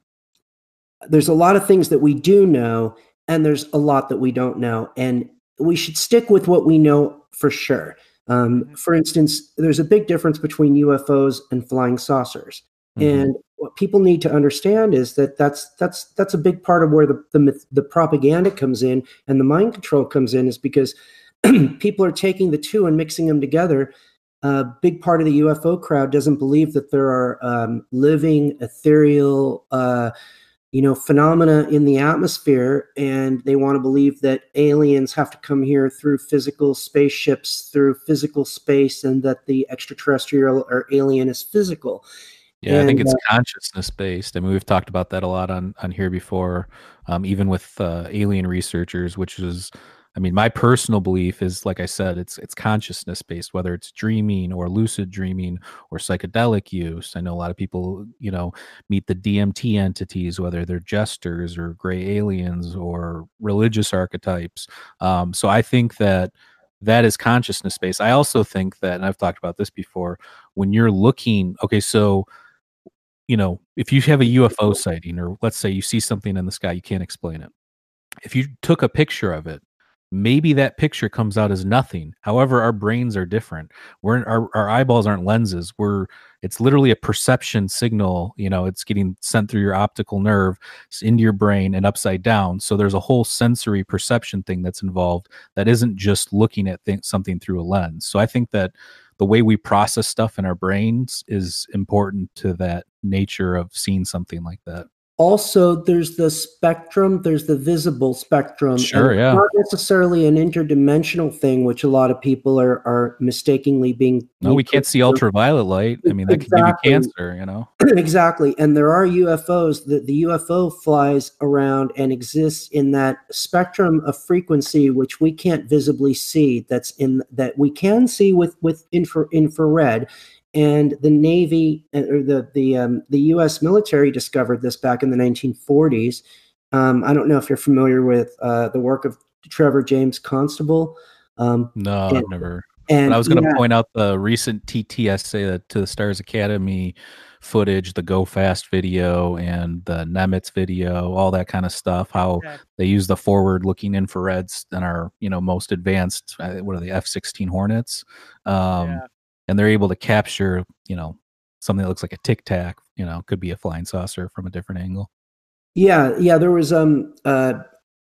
C: there's a lot of things that we do know and there's a lot that we don't know. And we should stick with what we know for sure. Um, mm-hmm. for instance, there's a big difference between UFOs and flying saucers, mm-hmm. and what people need to understand is that that's that's that's a big part of where the the, the propaganda comes in and the mind control comes in is because <clears throat> people are taking the two and mixing them together. A big part of the UFO crowd doesn't believe that there are um, living, ethereal, uh, you know phenomena in the atmosphere and they want to believe that aliens have to come here through physical spaceships through physical space and that the extraterrestrial or alien is physical
B: yeah and, i think it's uh, consciousness based i mean we've talked about that a lot on on here before um, even with uh, alien researchers which is I mean, my personal belief is, like I said, it's it's consciousness based, whether it's dreaming or lucid dreaming or psychedelic use. I know a lot of people, you know, meet the DMT entities, whether they're jesters or gray aliens or religious archetypes. Um, so I think that that is consciousness based. I also think that, and I've talked about this before, when you're looking, okay, so you know, if you have a UFO sighting, or let's say you see something in the sky, you can't explain it. If you took a picture of it maybe that picture comes out as nothing. However our brains are different. We're our, our eyeballs aren't lenses. We're it's literally a perception signal you know it's getting sent through your optical nerve into your brain and upside down. So there's a whole sensory perception thing that's involved that isn't just looking at th- something through a lens. So i think that the way we process stuff in our brains is important to that nature of seeing something like that
C: also there's the spectrum there's the visible spectrum.
B: Sure yeah.
C: not necessarily an interdimensional thing which a lot of people are are mistakenly being
B: no we can't see ultraviolet light. I mean that exactly. could give you cancer you know? <clears throat>
C: Exactly. And there are ufos the, the ufo flies around and exists in that spectrum of frequency which we can't visibly see that's in that we can see with with infra, infrared and the Navy uh, or the the um, the U.S. military discovered this back in the 1940s. Um, I don't know if you're familiar with uh, the work of Trevor James Constable.
B: Um, no, and, I've never. And I was going to yeah. point out the recent TTSA to the Stars Academy footage, the Go Fast video, and the Nimitz video, all that kind of stuff. How yeah. they use the forward-looking infrareds and our, you know, most advanced. Uh, what are the F-16 Hornets? Um, yeah and they're able to capture, you know, something that looks like a tic tac. You know, could be a flying saucer from a different angle.
C: Yeah, yeah. There was um uh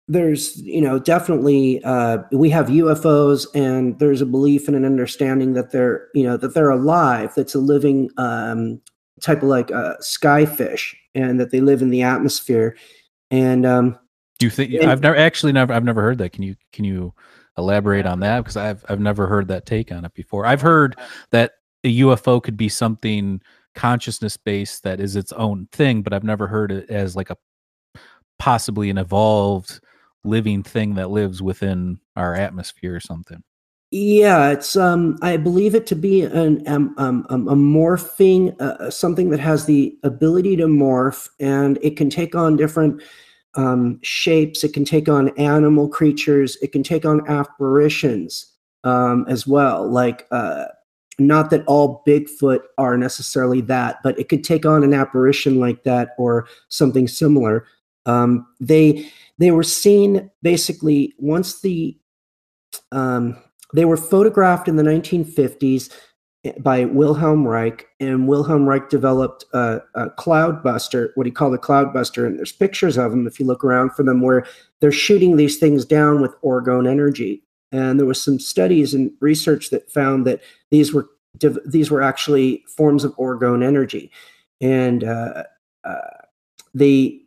C: there's you know definitely uh, we have UFOs and there's a belief and an understanding that they're you know that they're alive that's a living um, type of like uh, skyfish and that they live in the atmosphere and um,
B: do you think and, I've never actually never I've never heard that can you can you elaborate on that because I've I've never heard that take on it before. I've heard that a UFO could be something consciousness based that is its own thing, but I've never heard it as like a possibly an evolved living thing that lives within our atmosphere or something.
C: Yeah, it's um I believe it to be an um, um, um a morphing uh, uh, something that has the ability to morph and it can take on different um, shapes. It can take on animal creatures. It can take on apparitions um, as well. Like, uh, not that all Bigfoot are necessarily that, but it could take on an apparition like that or something similar. Um, they they were seen basically once the um, they were photographed in the 1950s by Wilhelm Reich, and Wilhelm Reich developed a, a cloudbuster, what he called a cloudbuster, and there's pictures of them if you look around for them where they're shooting these things down with orgone energy. And there was some studies and research that found that these were these were actually forms of orgone energy, and uh, uh, they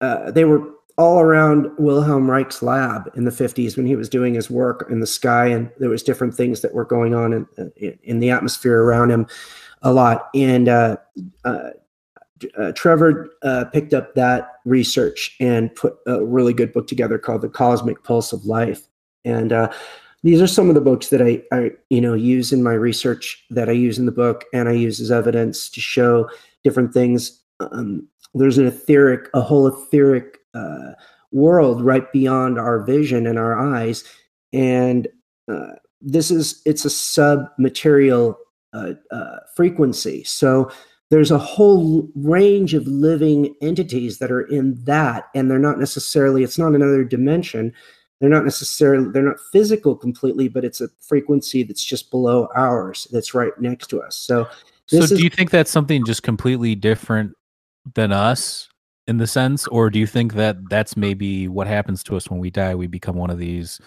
C: uh, they were all around Wilhelm Reich's lab in the 50s when he was doing his work in the sky, and there was different things that were going on in, in the atmosphere around him a lot. And uh, uh, uh, Trevor uh, picked up that research and put a really good book together called The Cosmic Pulse of Life. And uh, these are some of the books that I, I, you know, use in my research that I use in the book, and I use as evidence to show different things. Um, there's an etheric, a whole etheric uh, world right beyond our vision and our eyes, and uh, this is it's a sub material uh, uh, frequency. So there's a whole range of living entities that are in that, and they're not necessarily. It's not another dimension they're not necessarily they're not physical completely but it's a frequency that's just below ours that's right next to us so
B: so do you think that's something just completely different than us in the sense or do you think that that's maybe what happens to us when we die we become one of these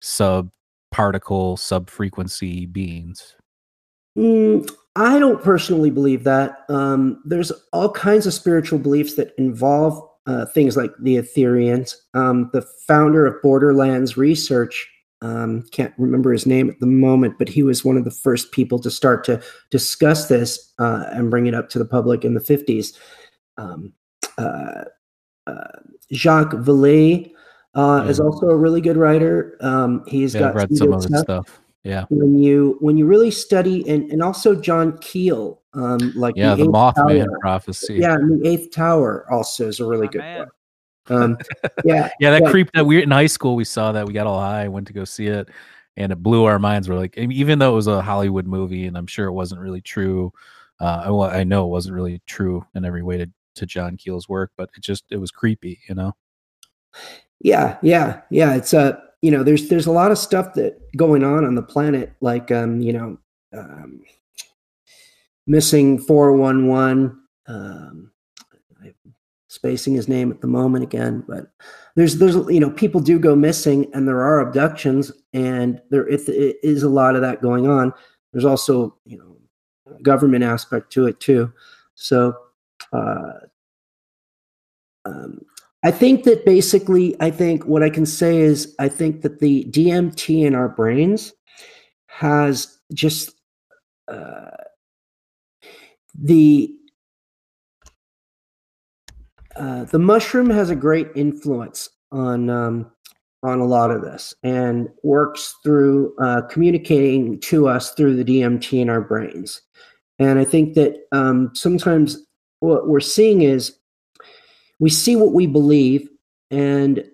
B: sub particle sub frequency beings
C: mm, i don't personally believe that um, there's all kinds of spiritual beliefs that involve uh, things like the Etherians. Um, the founder of Borderlands Research, um, can't remember his name at the moment, but he was one of the first people to start to discuss this uh, and bring it up to the public in the 50s. Um, Jacques Vallée uh, yeah. is also a really good writer. Um, he's
B: yeah,
C: got
B: I've read some, some of his stuff. Yeah.
C: When you when you really study and and also John Keel, um, like
B: yeah, the, the Mothman Tower. prophecy.
C: Yeah, and the Eighth Tower also is a really good man. book. Um, <laughs> yeah,
B: yeah, that yeah. creeped that we in high school. We saw that we got all high, went to go see it, and it blew our minds. We're like, even though it was a Hollywood movie, and I'm sure it wasn't really true. Uh, well, I know it wasn't really true in every way to to John Keel's work, but it just it was creepy, you know.
C: Yeah, yeah, yeah. It's a uh, you know, there's there's a lot of stuff that going on on the planet, like um, you know, um, missing four one one. Um, spacing his name at the moment again, but there's there's you know people do go missing and there are abductions and there it, it is a lot of that going on. There's also you know government aspect to it too. So uh, um, I think that basically, I think what I can say is I think that the DMT in our brains has just uh, the uh, the mushroom has a great influence on um, on a lot of this and works through uh, communicating to us through the DMT in our brains. And I think that um, sometimes what we're seeing is we see what we believe, and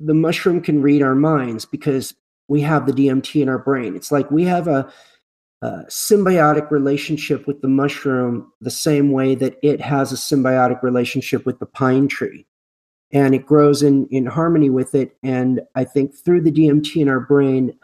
C: the mushroom can read our minds because we have the DMT in our brain. It's like we have a, a symbiotic relationship with the mushroom the same way that it has a symbiotic relationship with the pine tree. And it grows in, in harmony with it. And I think through the DMT in our brain,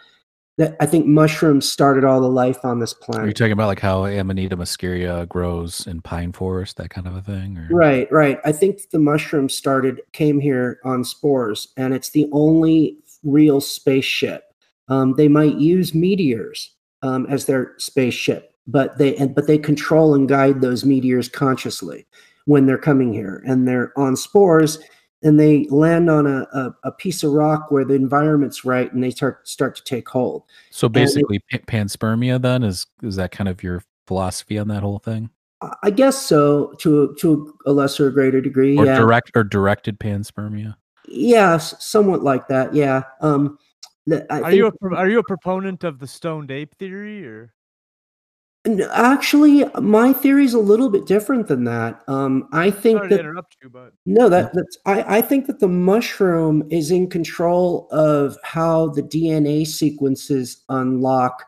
C: that I think mushrooms started all the life on this planet.
B: Are you talking about like how Amanita muscaria grows in pine forest, that kind of a thing? Or?
C: Right, right. I think the mushroom started came here on spores, and it's the only real spaceship. Um, they might use meteors um, as their spaceship, but they and, but they control and guide those meteors consciously when they're coming here, and they're on spores and they land on a, a, a, piece of rock where the environment's right and they start start to take hold.
B: So basically it, panspermia then is is that kind of your philosophy on that whole thing?
C: I guess so to to a lesser or greater degree
B: or
C: yeah.
B: direct or directed panspermia?
C: Yeah somewhat like that yeah. Um
A: I are you a, are you a proponent of the stoned ape theory or
C: Actually, my theory is a little bit different than that. Um, I think
A: Sorry
C: that
A: interrupt you, but
C: no, that that's I, I think that the mushroom is in control of how the DNA sequences unlock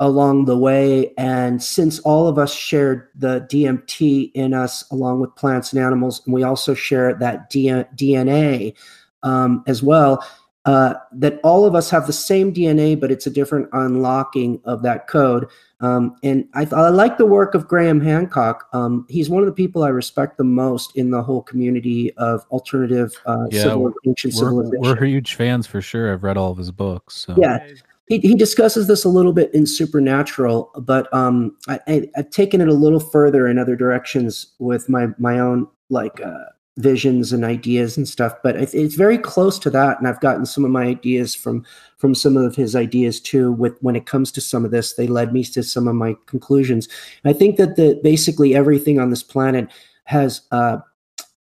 C: along the way. And since all of us shared the DMT in us, along with plants and animals, and we also share that D- DNA um, as well, uh, that all of us have the same DNA, but it's a different unlocking of that code. Um, and I, I, like the work of Graham Hancock. Um, he's one of the people I respect the most in the whole community of alternative uh,
B: yeah,
C: civil, ancient
B: we're,
C: civilization.
B: We're huge fans for sure. I've read all of his books. So.
C: Yeah. He, he discusses this a little bit in Supernatural, but um, I, have taken it a little further in other directions with my my own like uh, visions and ideas and stuff but it's very close to that and i've gotten some of my ideas from from some of his ideas too with when it comes to some of this they led me to some of my conclusions. I think that the basically everything on this planet has uh,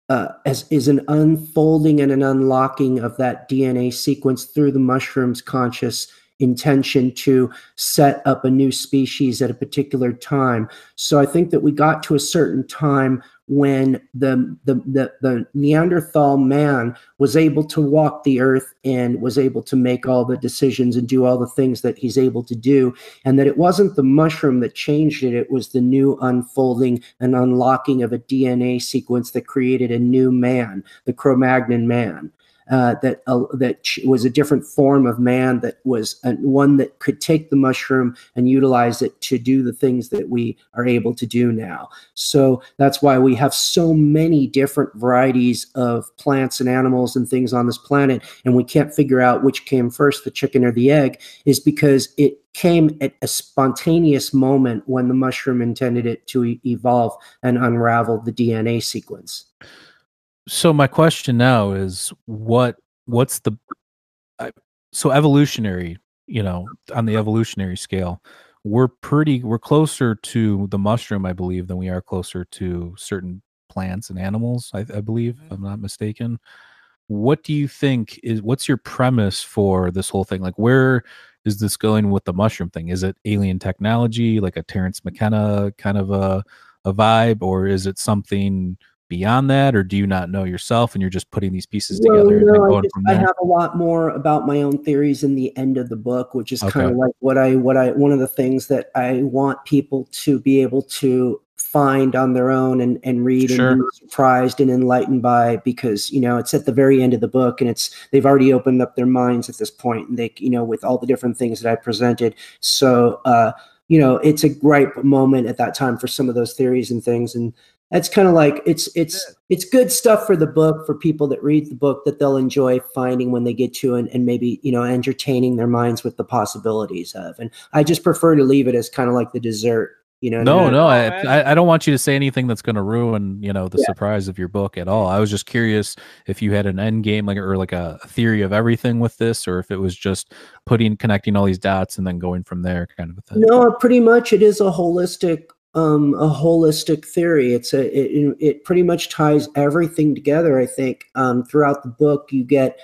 C: uh, as is an unfolding and an unlocking of that DNA sequence through the mushroom's conscious intention to set up a new species at a particular time. So I think that we got to a certain time when the, the, the, the, Neanderthal man was able to walk the earth and was able to make all the decisions and do all the things that he's able to do. And that it wasn't the mushroom that changed it, it was the new unfolding and unlocking of a DNA sequence that created a new man, the Cro Magnon man uh, that uh, that was a different form of man that was a, one that could take the mushroom and utilize it to do the things that we are able to do now. So that's why we have so many different varieties of plants and animals and things on this planet, and we can't figure out which came first, the chicken or the egg, is because it came at a spontaneous moment when the mushroom intended it to e- evolve and unravel the DNA sequence
B: so my question now is what what's the so evolutionary you know on the evolutionary scale we're pretty we're closer to the mushroom i believe than we are closer to certain plants and animals i, I believe if i'm not mistaken. What do you think is what's your premise for this whole thing? Like where is this going with the mushroom thing? Is it alien technology like a Terence McKenna kind of a, a vibe or is it something beyond that, or do you not know yourself and you're just putting these pieces well, together?
C: No, I, I, have a lot more about my own theories in the end of the book, which is okay. kind of like what I what I one of the things that I want people to be able to find on their own and, and read sure. and be surprised and enlightened by because you know it's at the very end of the book and it's they've already opened up their minds at this point and they you know with all the different things that I presented so uh you know it's a ripe moment at that time for some of those theories and things and that's kind of like it's it's it's good stuff for the book for people that read the book that they'll enjoy finding when they get to and, and maybe you know entertaining their minds with the possibilities of. And i just prefer to leave it as kind of like the dessert you know
B: no no I, I don't want you to say anything that's going to ruin you know the yeah. surprise of your book at all. I was just curious if you had an end game like or like a theory of everything with this or if it was just putting connecting all these dots and then going from there kind of a thing.
C: No pretty much it is a holistic um, a holistic theory. It's a it, it pretty much ties everything together. I think um, throughout the book you get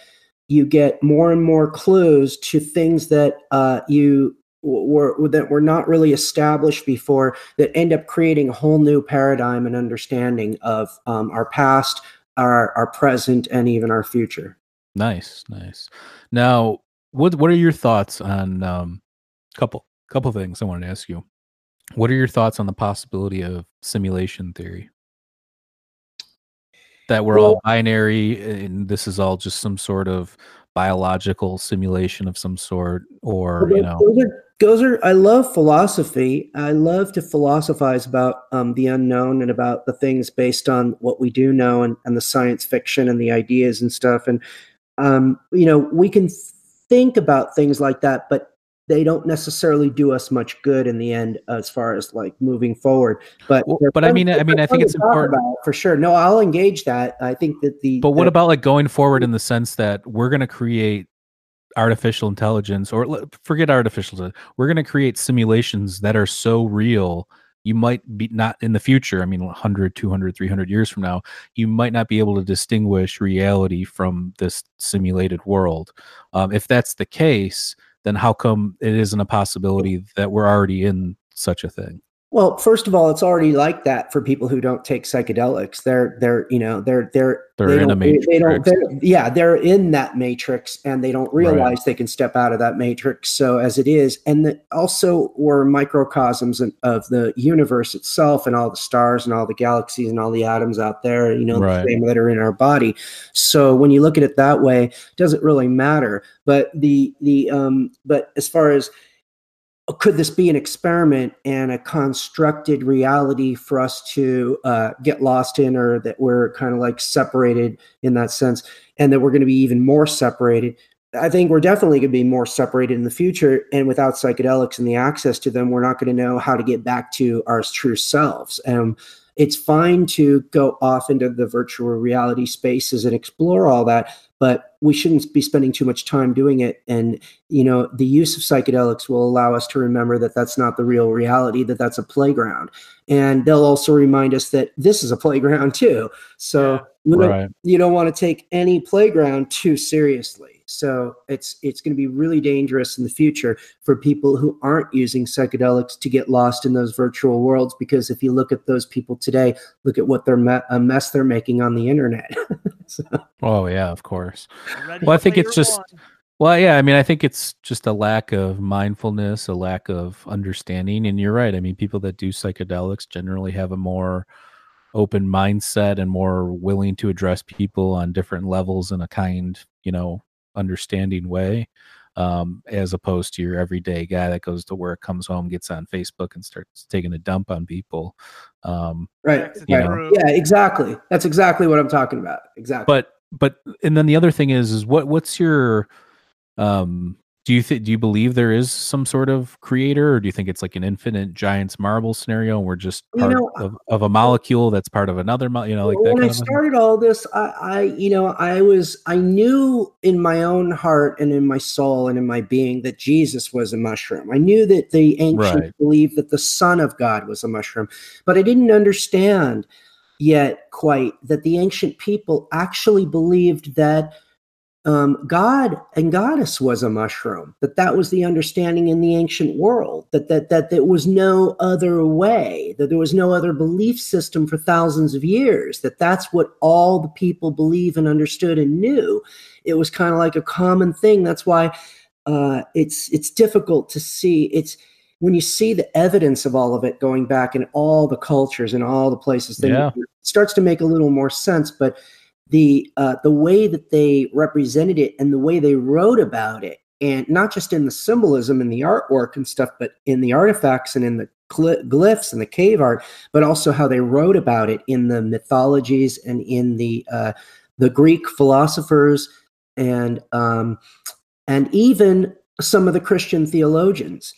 C: you get more and more clues to things that uh, you were that were not really established before that end up creating a whole new paradigm and understanding of um, our past, our our present, and even our future.
B: Nice, nice. Now, what what are your thoughts on um, a couple couple things I wanted to ask you? What are your thoughts on the possibility of simulation theory? That we're well, all binary and this is all just some sort of biological simulation of some sort, or you know.
C: Those are, those are I love philosophy. I love to philosophize about um, the unknown and about the things based on what we do know and, and the science fiction and the ideas and stuff. And um, you know, we can think about things like that, but they don't necessarily do us much good in the end as far as like moving forward. But
B: well, but I mean, I mean, I think it's important
C: for sure. No, I'll engage that. I think that the.
B: But what
C: the,
B: about like going forward in the sense that we're going to create artificial intelligence, or forget artificial, we're going to create simulations that are so real. You might be not in the future. I mean, 100, 200, 300 years from now, you might not be able to distinguish reality from this simulated world. Um, if that's the case, then how come it isn't a possibility that we're already in such a thing?
C: Well, first of all, it's already like that for people who don't take psychedelics. They're they're you know they're they're
B: they're they in a matrix. They don't,
C: they're, yeah, they're in that matrix, and they don't realize right. they can step out of that matrix. So as it is, and the, also we're microcosms of the universe itself, and all the stars, and all the galaxies, and all the atoms out there. You know, right. the that are in our body. So when you look at it that way, it doesn't really matter. But the the um, but as far as could this be an experiment and a constructed reality for us to uh, get lost in or that we're kind of like separated in that sense and that we're going to be even more separated? I think we're definitely going to be more separated in the future and without psychedelics and the access to them we're not going to know how to get back to our true selves. Um, it's fine to go off into the virtual reality spaces and explore all that but we shouldn't be spending too much time doing it and you know the use of psychedelics will allow us to remember that that's not the real reality that that's a playground and they'll also remind us that this is a playground too so
A: Yeah.
C: you don't,
B: Right.
C: you don't want to take any playground too seriously so it's it's going to be really dangerous in the future for people who aren't using psychedelics to get lost in those virtual worlds because if you look at those people today look at what they're me- a mess they're making on the internet <laughs> so,
B: Oh yeah, of course.
A: Ready
B: Well, I think it's just-
A: One.
B: Well, yeah, I mean, I think it's just a lack of mindfulness, a lack of understanding. And you're right. I mean, people that do psychedelics generally have a more open mindset and more willing to address people on different levels in a kind, you know, understanding way, um, as opposed to your everyday guy that goes to work, comes home, gets on Facebook, and starts taking a dump on people. Um,
C: right, right. yeah exactly that's exactly what i'm talking about exactly
B: but but and then the other thing is is what what's your um do you think do you believe there is some sort of creator or do you think it's like an infinite giant's marble scenario and we're just
C: You
B: part
C: know,
B: of, of a molecule that's part of another mo- you know like that
C: when I
B: of a thing?
C: started all this, I, I, you know, I was, I knew in my own heart and in my soul and in my being that Jesus was a mushroom. I knew that the ancients
B: Right.
C: believed that the Son of God was a mushroom, but I didn't understand yet quite that the ancient people actually believed that um, God and Goddess was a mushroom. That that was the understanding in the ancient world. That that that there was no other way. That there was no other belief system for thousands of years. That that's what all the people believe and understood and knew. It was kind of like a common thing. That's why uh, it's it's difficult to see. It's when you see the evidence of all of it going back in all the cultures and all the places,
B: Yeah.
C: it starts to make a little more sense. But the uh, the way that they represented it and the way they wrote about it, and not just in the symbolism and the artwork and stuff, but in the artifacts and in the gly- glyphs and the cave art, but also how they wrote about it in the mythologies and in the uh, the Greek philosophers and um, and even some of the Christian theologians.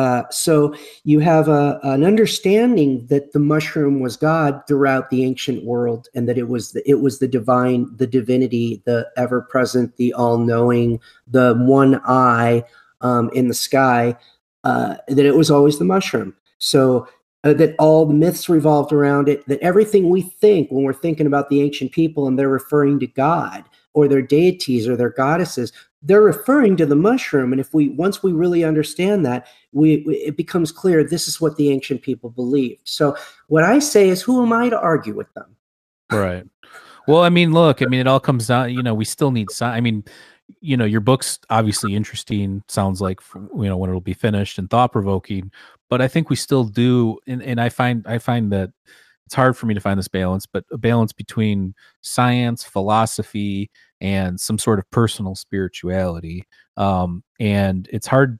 C: Uh, so you have a, an understanding that the mushroom was God throughout the ancient world, and that it was the, it was the divine, the divinity, the ever present, the all knowing, the one eye um, in the sky. Uh, that it was always the mushroom. So uh, that all the myths revolved around it. That everything we think when we're thinking about the ancient people and they're referring to God or their deities or their goddesses, they're referring to the mushroom. And if we once we really understand that, we, we it becomes clear this is what the ancient people believed. So what I say is, who am I to argue with them?
B: right well i mean look i mean it all comes down you know we still need sci- i mean you know your book's obviously interesting sounds like you know when it'll be finished and thought-provoking but i think we still do and, and i find i find that it's hard for me to find this balance but a balance between science philosophy and some sort of personal spirituality um and it's hard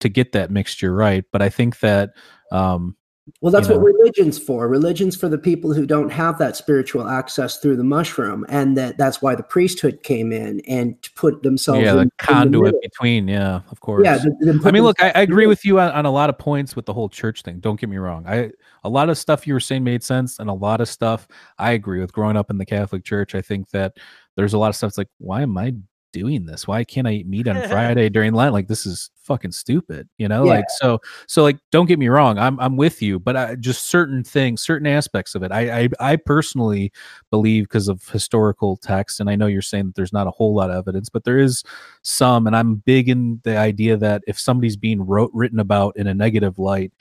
B: to get that mixture right but i think that um
C: Well, that's
B: You
C: what
B: know.
C: religion's for. Religion's for the people who don't have that spiritual access through the mushroom, and that that's why the priesthood came in and to put themselves
B: yeah
C: in,
B: the conduit
C: middle.
B: between yeah of course
C: Yeah, the- the-
B: I mean, look, I, I
C: the
B: agree with you on, on a lot of points with the whole church thing. Don't get me wrong. I a lot of stuff you were saying made sense, and a lot of stuff I agree with. Growing up in the Catholic Church, I think that there's a lot of stuff. It's like, why am I doing this? Why can't I eat meat on <laughs> Friday during Lent? Like this is fucking stupid, you know?
C: Yeah.
B: Like so, so like, don't get me wrong. I'm I'm with you, but I, just certain things, certain aspects of it, I I, I personally believe because of historical text, and I know you're saying that there's not a whole lot of evidence, but there is some, and I'm big in the idea that if somebody's being wrote written about in a negative light,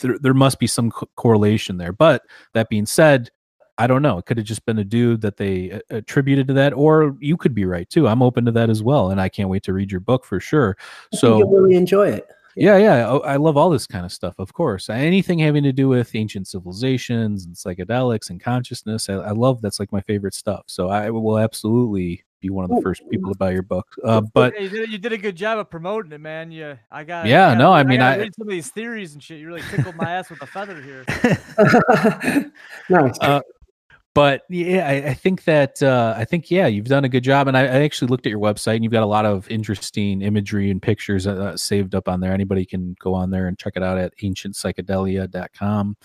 B: there there must be some co- correlation there. But that being said, I don't know. It could have just been a dude that they attributed to that, or you could be right too. I'm open to that as well, and I can't wait to read your book for sure.
C: I
B: So
C: you'll really enjoy it.
B: yeah, yeah, I, I love all this kind of stuff. Of course, anything having to do with ancient civilizations and psychedelics and consciousness, I, I love. That's like my favorite stuff. So I will absolutely be one of the first people to buy your book. Uh, but
A: you, did, you did a good job of promoting it, man. You, I got.
B: Yeah, no, I mean, I-
A: read some of these theories and shit. You really tickled my ass with a feather here. <laughs> <laughs>
C: nice.
B: Uh, but yeah, I, I think that uh, I think yeah, you've done a good job, and I, I actually looked at your website, and you've got a lot of interesting imagery and pictures uh, saved up on there. Anybody can go on there and check it out at ancientpsychedelia.com.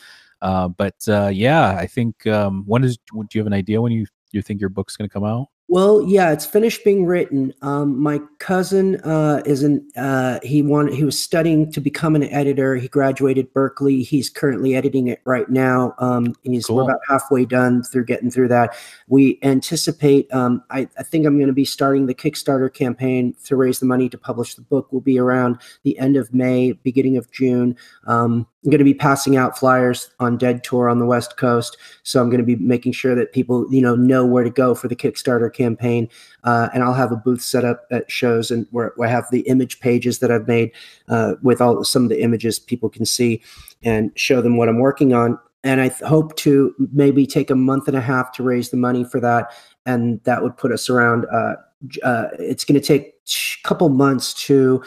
B: Uh, but uh, yeah, I think um, when is do you have an idea when you you think your book's going to come out?
C: Well, yeah, it's finished being written. Um, my cousin uh, is an uh, he wanted he was studying to become an editor. He graduated Berkeley. He's currently editing it right now. Um, he's
B: Cool.
C: about halfway done through getting through that. We anticipate. Um, I, I think I'm going to be starting the Kickstarter campaign to raise the money to publish the book. Will be around the end of May, beginning of June. Um, I'm going to be passing out flyers on Dead Tour on the West Coast. So I'm going to be making sure that people, you know, know where to go for the Kickstarter campaign. Uh, and I'll have a booth set up at shows and where, where I have the image pages that I've made uh, with all some of the images people can see and show them what I'm working on. And I th- hope to maybe take a month and a half to raise the money for that, and that would put us around. Uh, uh, it's going to take a couple months to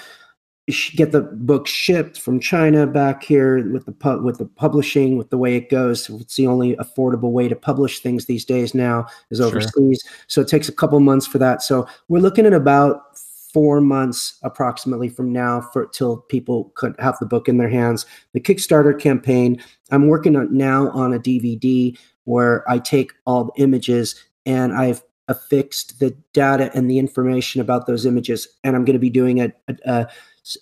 C: get the book shipped from China back here with the pu- with the publishing with the way it goes. It's the only affordable way to publish things these days now is
B: Sure.
C: overseas. So it takes a couple months for that. So we're looking at about four months approximately from now for till people could have the book in their hands. The Kickstarter campaign, I'm working on now on a DVD where I take all the images and I've affixed the data and the information about those images, and I'm going to be doing a, a,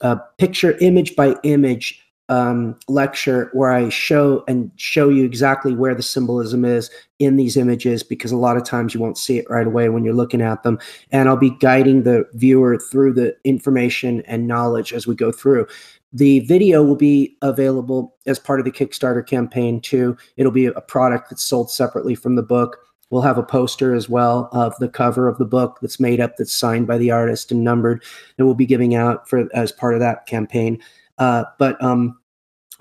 C: a, picture image by image um, lecture where I show and show you exactly where the symbolism is in these images because a lot of times you won't see it right away when you're looking at them. And I'll be guiding the viewer through the information and knowledge as we go through. The video will be available as part of the Kickstarter campaign too. It'll be a product that's sold separately from the book. We'll have a poster as well of the cover of the book that's made up, that's signed by the artist and numbered, that we'll be giving out for as part of that campaign. Uh, but um,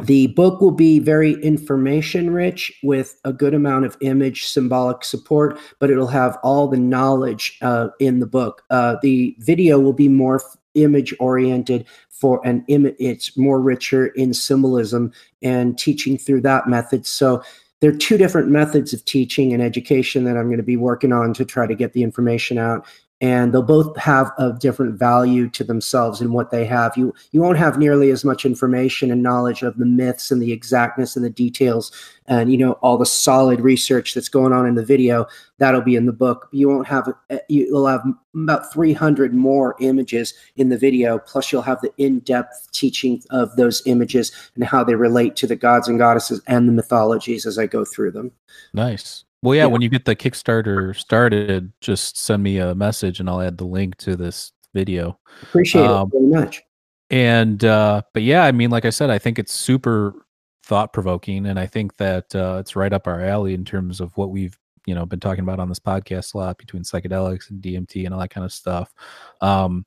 C: the book will be very information rich with a good amount of image symbolic support, but it'll have all the knowledge uh, in the book. Uh, the video will be more f- image oriented for an image, it's more richer in symbolism and teaching through that method. So there are two different methods of teaching and education that I'm going to be working on to try to get the information out and they'll both have a different value to themselves in what they have. You you won't have nearly as much information and knowledge of the myths and the exactness and the details and you know all the solid research that's going on in the video. That'll be in the book. You won't have uh, you'll have about 300 more images in the video. Plus, you'll have the in-depth teaching of those images and how they relate to the gods and goddesses and the mythologies as I go through them.
B: Nice. Well, yeah,
C: Yeah.
B: when you get the Kickstarter started, just send me a message and I'll add the link to this video.
C: Appreciate
B: Um,
C: it very much.
B: And uh but yeah, I mean, like I said, I think it's super thought provoking, and I think that uh, it's right up our alley in terms of what we've you know been talking about on this podcast a lot between psychedelics and DMT and all that kind of stuff. Um,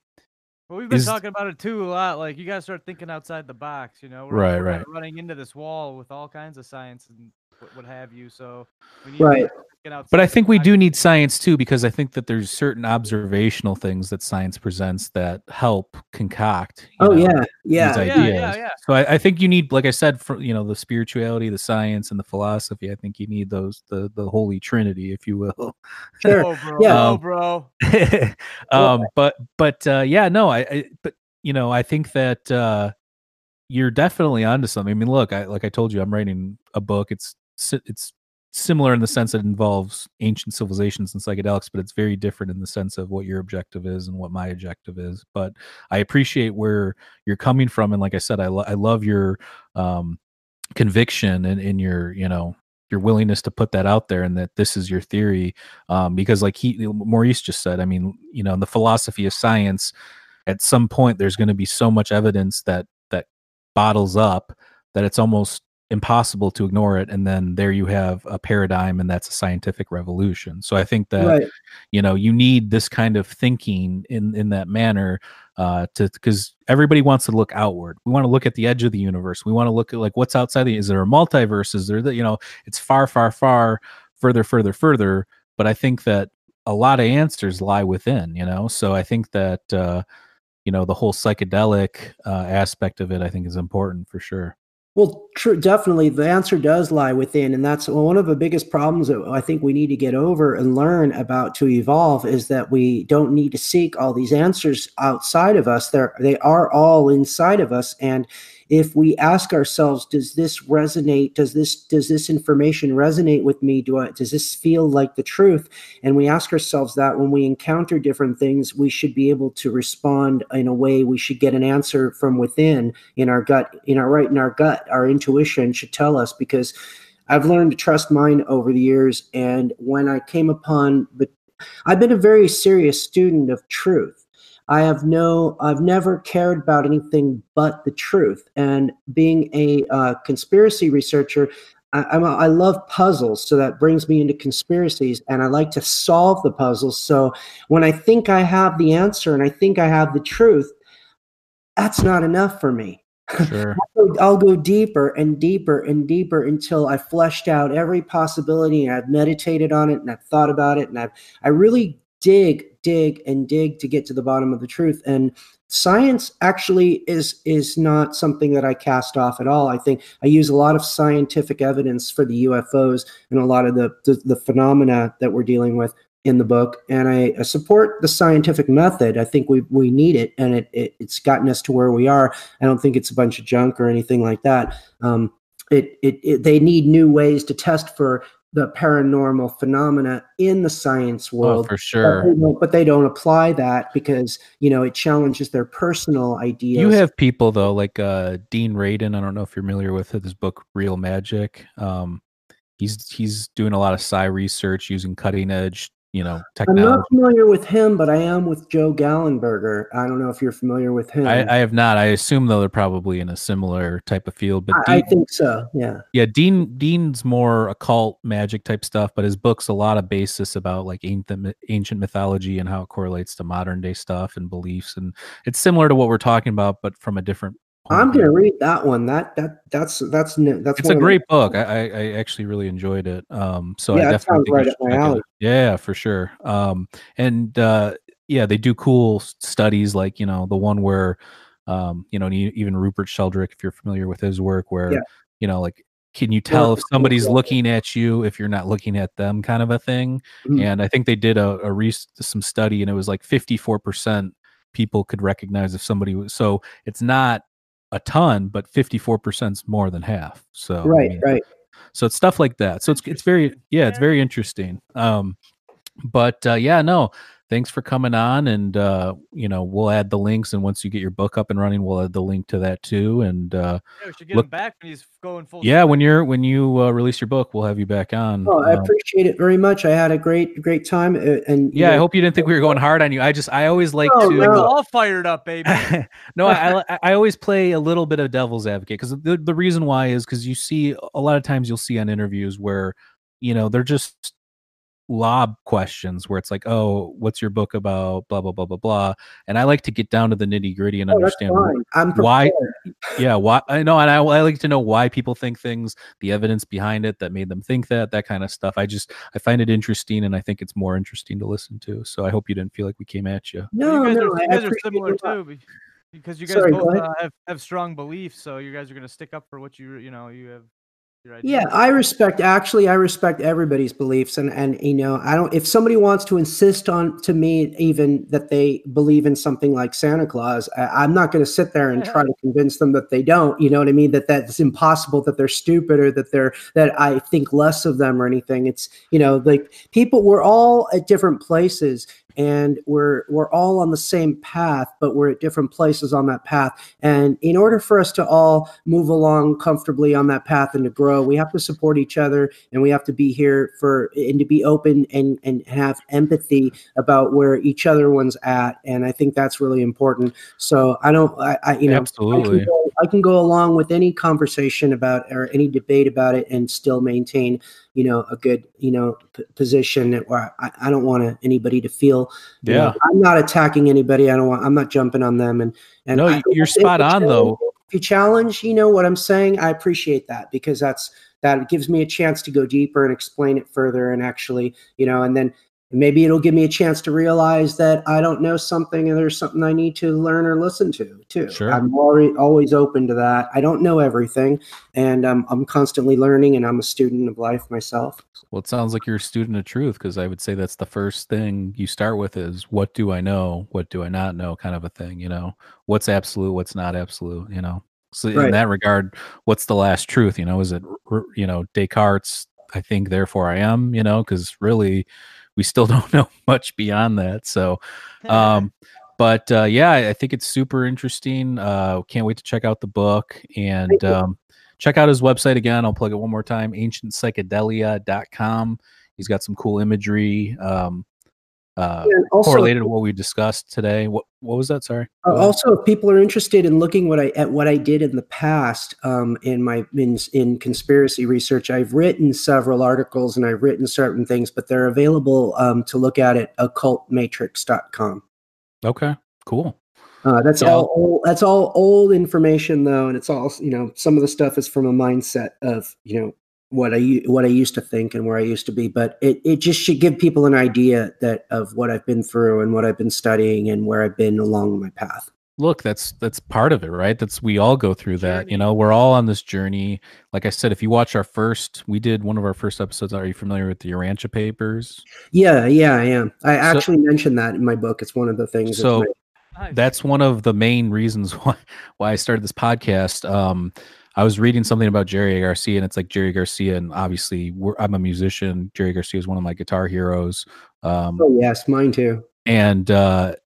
A: Well, we've been
B: Is-
A: talking about it too a lot. Like you guys start thinking outside the box. You know, we're,
B: Right,
A: we're
B: right.
A: running into this wall with all kinds of science and what, what have you. So we need
C: Right.
A: to get
B: but I think we do need science too because I think that there's certain observational things that science presents that help concoct.
C: Oh
B: know,
C: yeah, yeah.
A: Oh, yeah,
B: ideas.
A: yeah, yeah.
B: So I, I think you need, like I said, for you know, the spirituality, the science, and the philosophy. I think you need those the the holy trinity, if you will. <laughs>
C: Sure.
A: Oh, bro.
C: Yeah.
A: Oh, bro. <laughs>
B: um, but but uh, yeah, no, I, I but you know, I think that uh, you're definitely onto something. I mean, look, I like I told you, I'm writing a book. It's si- it's similar in the sense it involves ancient civilizations and psychedelics, but it's very different in the sense of what your objective is and what my objective is. But I appreciate where you're coming from, and like I said, I lo- I love your um, conviction and in your you know your willingness to put that out there and that this is your theory um, because like he maurice just said i mean you know in the philosophy of science at some point there's going to be so much evidence that that bottles up that it's almost impossible to ignore it and then there you have a paradigm and that's a scientific revolution. So i think that
C: right.
B: you know you need this kind of thinking in in that manner uh to because everybody wants to look outward. We want to look at the edge of the universe. We want to look at like what's outside the is there a multiverse? Is there the you know it's far far far further further further. But i think that a lot of answers lie within you know? So i think that uh you know the whole psychedelic uh aspect of it i think is important for sure
C: Well, definitely. The answer does lie within, and that's one of the biggest problems that I think we need to get over and learn about to evolve is that we don't need to seek all these answers outside of us. They're they are all inside of us, and if we ask ourselves, does this resonate? Does this does this information resonate with me? Do I does this feel like the truth? And we ask ourselves that when we encounter different things, we should be able to respond in a way. We should get an answer from within, in our gut, in our right in our gut. Our intuition should tell us because I've learned to trust mine over the years. And when I came upon the, I've been a very serious student of truth. I have no, I've never cared about anything but the truth. And being a uh, conspiracy researcher, I, I'm a, I love puzzles, so that brings me into conspiracies, and I like to solve the puzzles. So when I think I have the answer and I think I have the truth, that's not enough for me.
B: Sure. <laughs>
C: I'll, go, I'll go deeper and deeper and deeper until I fleshed out every possibility and I've meditated on it and I've thought about it and I've I really dig, dig, and dig to get to the bottom of the truth. And science actually is is not something that I cast off at all. I think I use a lot of scientific evidence for the UFOs and a lot of the the, the phenomena that we're dealing with in the book, and I, I, support the scientific method. I think we we need it, and it, it, it's gotten us to where we are. I don't think it's a bunch of junk or anything like that. Um, it, it, it they need new ways to test for the paranormal phenomena in the science world
B: oh, for sure
C: but they, but they, don't apply that because you know it challenges their personal ideas.
B: You have people though like uh, dean radin i don't know if you're familiar with his book real magic. Um, he's he's doing a lot of psi research using cutting edge you know technology.
C: I'm not familiar with him, but I am with Joe Gallenberger. I don't know if you're familiar with him.
B: I, I have not. I assume though they're probably in a similar type of field. But
C: I, Dean, I think so. Yeah.
B: Yeah. Dean Dean's more occult magic type stuff, but his book's a lot of basis about like ancient ancient mythology and how it correlates to modern day stuff and beliefs, and it's similar to what we're talking about, but from a different
C: I'm gonna read that one. That that that's that's that's.
B: It's a great book. I, I actually really enjoyed it. Um, so
C: yeah,
B: I
C: definitely right up my alley.
B: Yeah, for sure. Um, and uh, yeah, they do cool studies like you know the one where, um, you know, even Rupert Sheldrake, if you're familiar with his work, where
C: yeah.
B: you know like can you tell if somebody's looking at you if you're not looking at them kind of a thing mm-hmm. and i think they did a, a re- some study and it was like 54% people could recognize if somebody was so it's not a ton, but 54% is more than half. So
C: right, I mean, right.
B: So it's stuff like that. So it's it's very yeah, it's very interesting. Um, but uh, yeah, no, thanks for coming on and uh, you know we'll add the links and once you get your book up and running we'll add the link to that too and uh
A: yeah, we should get look, him back when he's going full
B: yeah when you're when you uh, release your book we'll have you back on
C: oh i um, appreciate it very much. I had a great great time uh, and
B: yeah know, i hope you didn't think we were going <laughs> hard on you. I just i always like
A: no,
B: to
A: no. all fired up baby. <laughs>
B: No I, I, I always play a little bit of devil's advocate because the, the reason why is because you see a lot of times you'll see on interviews where you know they're just lob questions where it's like, oh, what's your book about? Blah blah blah blah blah. And I like to get down to the nitty gritty and oh, understand why. Yeah, why I know, and I, I like to know why people think things, the evidence behind it that made them think that, that kind of stuff. I just I find it interesting, and I think it's more interesting to listen to. So I hope you didn't feel like we came at you.
C: No,
A: you guys
C: no,
A: are, you guys are similar too. Because you guys Sorry, both uh, have, have strong beliefs, so you guys are going to stick up for what you you know you have
C: yeah, I respect actually I respect everybody's beliefs and and you know, I don't if somebody wants to insist on to me even that they believe in something like Santa Claus, I, am not going to sit there and try to convince them that they don't, you know what I mean, that that's impossible that they're stupid or that they're that I think less of them or anything. It's, you know, like people we're all at different places and we're we're all on the same path but we're at different places on that path. And in order for us to all move along comfortably on that path and to grow we have to support each other and we have to be here for and to be open and and have empathy about where each other one's at and i think that's really important. So i don't i, I you know
B: absolutely
C: I can, go, I along with any conversation about or any debate about it and still maintain you know a good you know p- position where I, I don't want anybody to feel
B: yeah know,
C: I'm not attacking anybody. I don't want I'm not jumping on them. And and
B: no
C: I,
B: you're spot on though.
C: if you challenge you know what I'm saying? I appreciate that because that's that gives me a chance to go deeper and explain it further and actually you know and then maybe it'll give me a chance to realize that I don't know something and there's something I need to learn or listen to too.
B: Sure.
C: I'm already, always open to that. I don't know everything and um, I'm constantly learning and I'm a student of life myself.
B: Well, it sounds like you're a student of truth because I would say that's the first thing you start with is what do I know? What do I not know? Kind of a thing, you know, what's absolute, what's not absolute, you know? So
C: Right.
B: in that regard, what's the last truth? You know, is it you know Descartes? I think, therefore I am. You know, because really, we still <laughs> don't know much beyond that. So, um, <laughs> but uh, yeah, I think it's super interesting. Uh, can't wait to check out the book and um, check out his website again. I'll plug it one more time: ancientpsychedelia.com. He's got some cool imagery. Um, uh,
C: also,
B: correlated to what we discussed today. What what was that? Sorry.
C: Uh, also, if people are interested in looking what I at what I did in the past um, in my in, in conspiracy research, I've written several articles and I've written certain things, but they're available um, to look at at occultmatrix.com.
B: Okay. Cool.
C: Uh, that's
B: Yeah.
C: all old, that's all old information though, and it's all you know. Some of the stuff is from a mindset of you know what I u- what I used to think and where I used to be, but it it just should give people an idea that of what I've been through and what I've been studying and where I've been along my path.
B: Look, that's that's part of it, right? That's we all go through that. You know, we're all on this journey. Like I said, if you watch our first, we did one of our first episodes. Are you familiar with the Urantia papers?
C: Yeah, yeah, I am. I
B: So-
C: actually mentioned that in my book. It's one of the things. that's
B: So
C: my-
B: that's one of the main reasons <laughs> why why I started this podcast. Um, I was reading something about Jerry Garcia, and it's like Jerry Garcia, and obviously we're, I'm a musician. Jerry Garcia is one of my guitar heroes. Um,
C: oh yes, mine too.
B: and uh,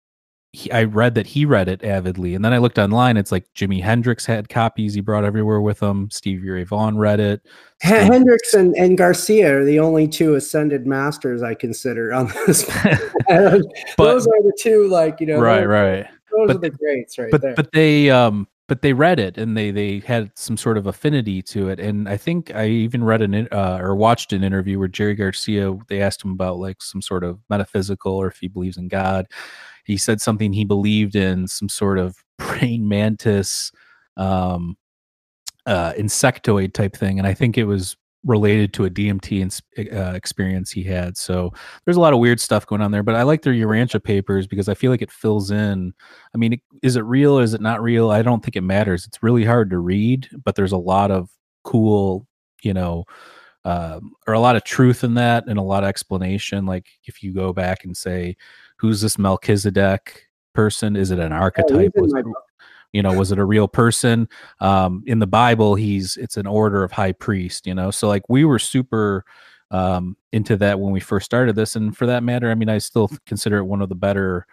B: he, I read that he read it avidly, and then I looked online. It's like Jimi Hendrix had copies he brought everywhere with him. Stevie Ray Vaughan read it.
C: H-
B: Steve-
C: Hendrix and, and Garcia are the only two ascended masters I consider on <laughs> this. <laughs>
B: but
C: those are the two, like you know,
B: right, right.
C: those
B: But-
C: are the greats right
B: but
C: there.
B: but they um but they read it and they they had some sort of affinity to it and i think i even read an uh, or watched an interview where jerry garcia they asked him about like some sort of metaphysical or if he believes in god. He said something he believed in some sort of <laughs> praying mantis um uh insectoid type thing and i think it was related to a dmt ins- uh, experience he had so there's a lot of weird stuff going on there but i like their urantia papers because i feel like it fills in I mean, is it real? Is it not real? I don't think it matters. It's really hard to read, but there's a lot of cool, you know, um, or a lot of truth in that and a lot of explanation. Like if you go back and say, who's this Melchizedek person? Is it an archetype?
C: in
B: you know, was it a real person? Um, in the Bible, he's it's an order of high priest. You know, so like we were super um, into that when we first started this, and for that matter, I mean, I still consider it one of the better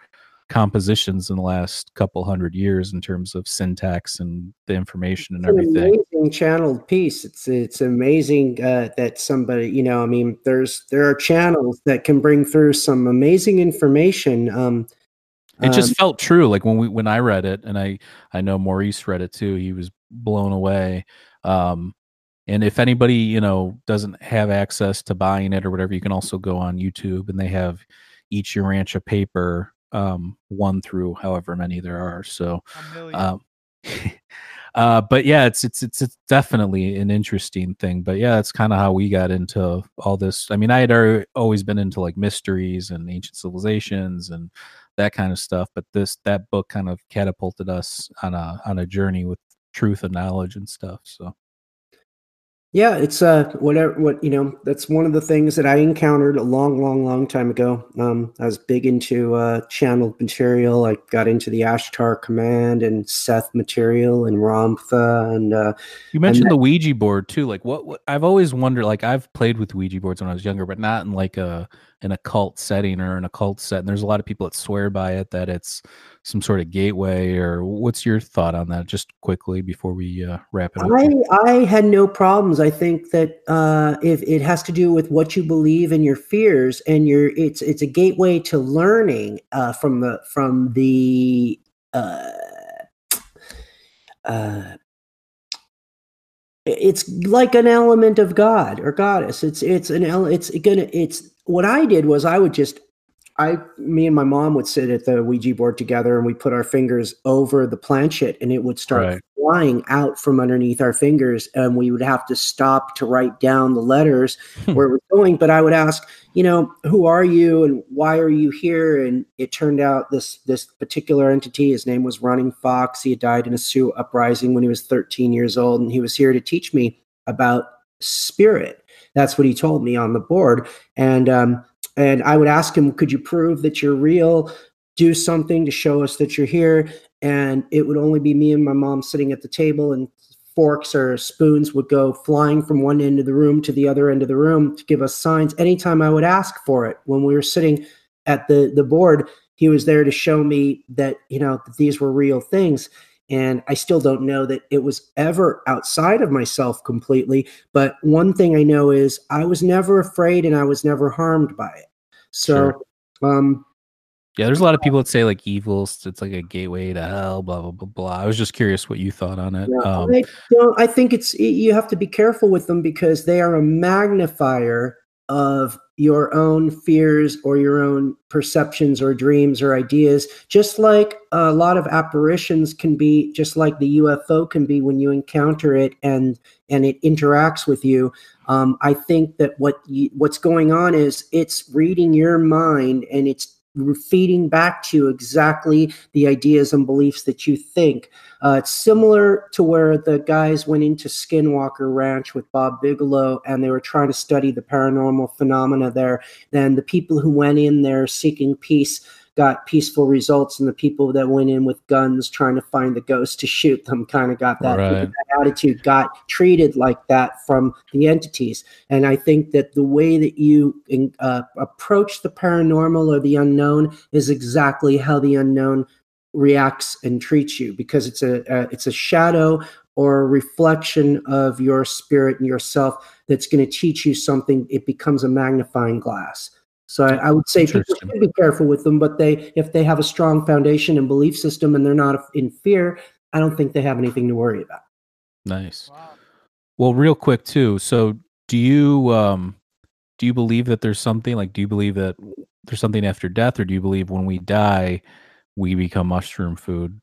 B: compositions in the last couple hundred years in terms of syntax and the information and
C: It's an
B: everything.
C: amazing channeled piece. It's it's amazing uh, that somebody, you know, I mean, there's there are channels that can bring through some amazing information. Um,
B: It just
C: um,
B: felt true. Like when we when I read it, and I I know Maurice read it too. He was blown away. Um, and if anybody you know doesn't have access to buying it or whatever, you can also go on YouTube and they have each Urantia paper um, one through however many there are. So um, <laughs> uh, but yeah, it's it's it's it's definitely an interesting thing. But yeah, that's kind of how we got into all this. I mean, I had always been into like mysteries and ancient civilizations and that kind of stuff. But this that book kind of catapulted us on a on a journey with truth and knowledge and stuff. So
C: Yeah, it's uh whatever what you know, that's one of the things that I encountered a long, long, long time ago. Um I was big into uh channeled material. I got into the Ashtar command and Seth material and Ramtha and uh
B: you mentioned the Ouija board too. Like what, what I've always wondered. Like I've played with Ouija boards when I was younger, but not in like a an occult setting or an occult set. And there's a lot of people that swear by it that it's some sort of gateway. Or what's your thought on that? Just quickly before we uh, wrap it up.
C: I. I had no problems. I think that uh, if it has to do with what you believe and your fears, and your it's it's a gateway to learning uh, from the from the uh, uh, it's like an element of God or goddess. It's it's an it's gonna it's what I did was I would just I me and my mom would sit at the Ouija board together and we put our fingers over the planchette and it would start
B: Right.
C: flying out from underneath our fingers and we would have to stop to write down the letters
B: Hmm.
C: where it was going. But I would ask, you know, who are you and why are you here? And it turned out this this particular entity, his name was Running Fox. He had died in a Sioux uprising when he was 13 years old, and he was here to teach me about spirit. That's what he told me on the board. And um, and I would ask him, could you prove that you're real? Do something to show us that you're here. and it would only be me and my mom sitting at the table, and forks or spoons would go flying from one end of the room to the other end of the room to give us signs anytime I would ask for it. When we were sitting at the the board, he was there to show me that you know that these were real things. And I still don't know that it was ever outside of myself completely. But one thing I know is I was never afraid and I was never harmed by it. So, sure. um,
B: yeah, there's a lot of people that say like evil, it's like a gateway to hell, blah blah blah blah. I was just curious what you thought on it.
C: Yeah, um, I, I think it's you have to be careful with them because they are a magnifier of your own fears or your own perceptions or dreams or ideas just like a lot of apparitions can be just like the ufo can be when you encounter it and and it interacts with you. Um, i think that what you, what's going on is it's reading your mind and it's feeding back to you exactly the ideas and beliefs that you think. Uh, it's similar to where the guys went into Skinwalker Ranch with Bob Bigelow and they were trying to study the paranormal phenomena there. Then the people who went in there seeking peace got peaceful results, and the people that went in with guns trying to find the ghost to shoot them kind of got that, right. that attitude, got treated like that from the entities. And I think that the way that you uh, approach the paranormal or the unknown is exactly how the unknown reacts and treats you because it's a uh, it's a shadow or a reflection of your spirit and yourself that's going to teach you something it becomes a magnifying glass so I, I would say people should be careful with them, but they if they have a strong foundation and belief system and they're not in fear, I don't think they have anything to worry about.
B: Nice. Wow. Well, real quick too. So do you um do you believe that there's something like do you believe that there's something after death or do you believe when we die we become mushroom food?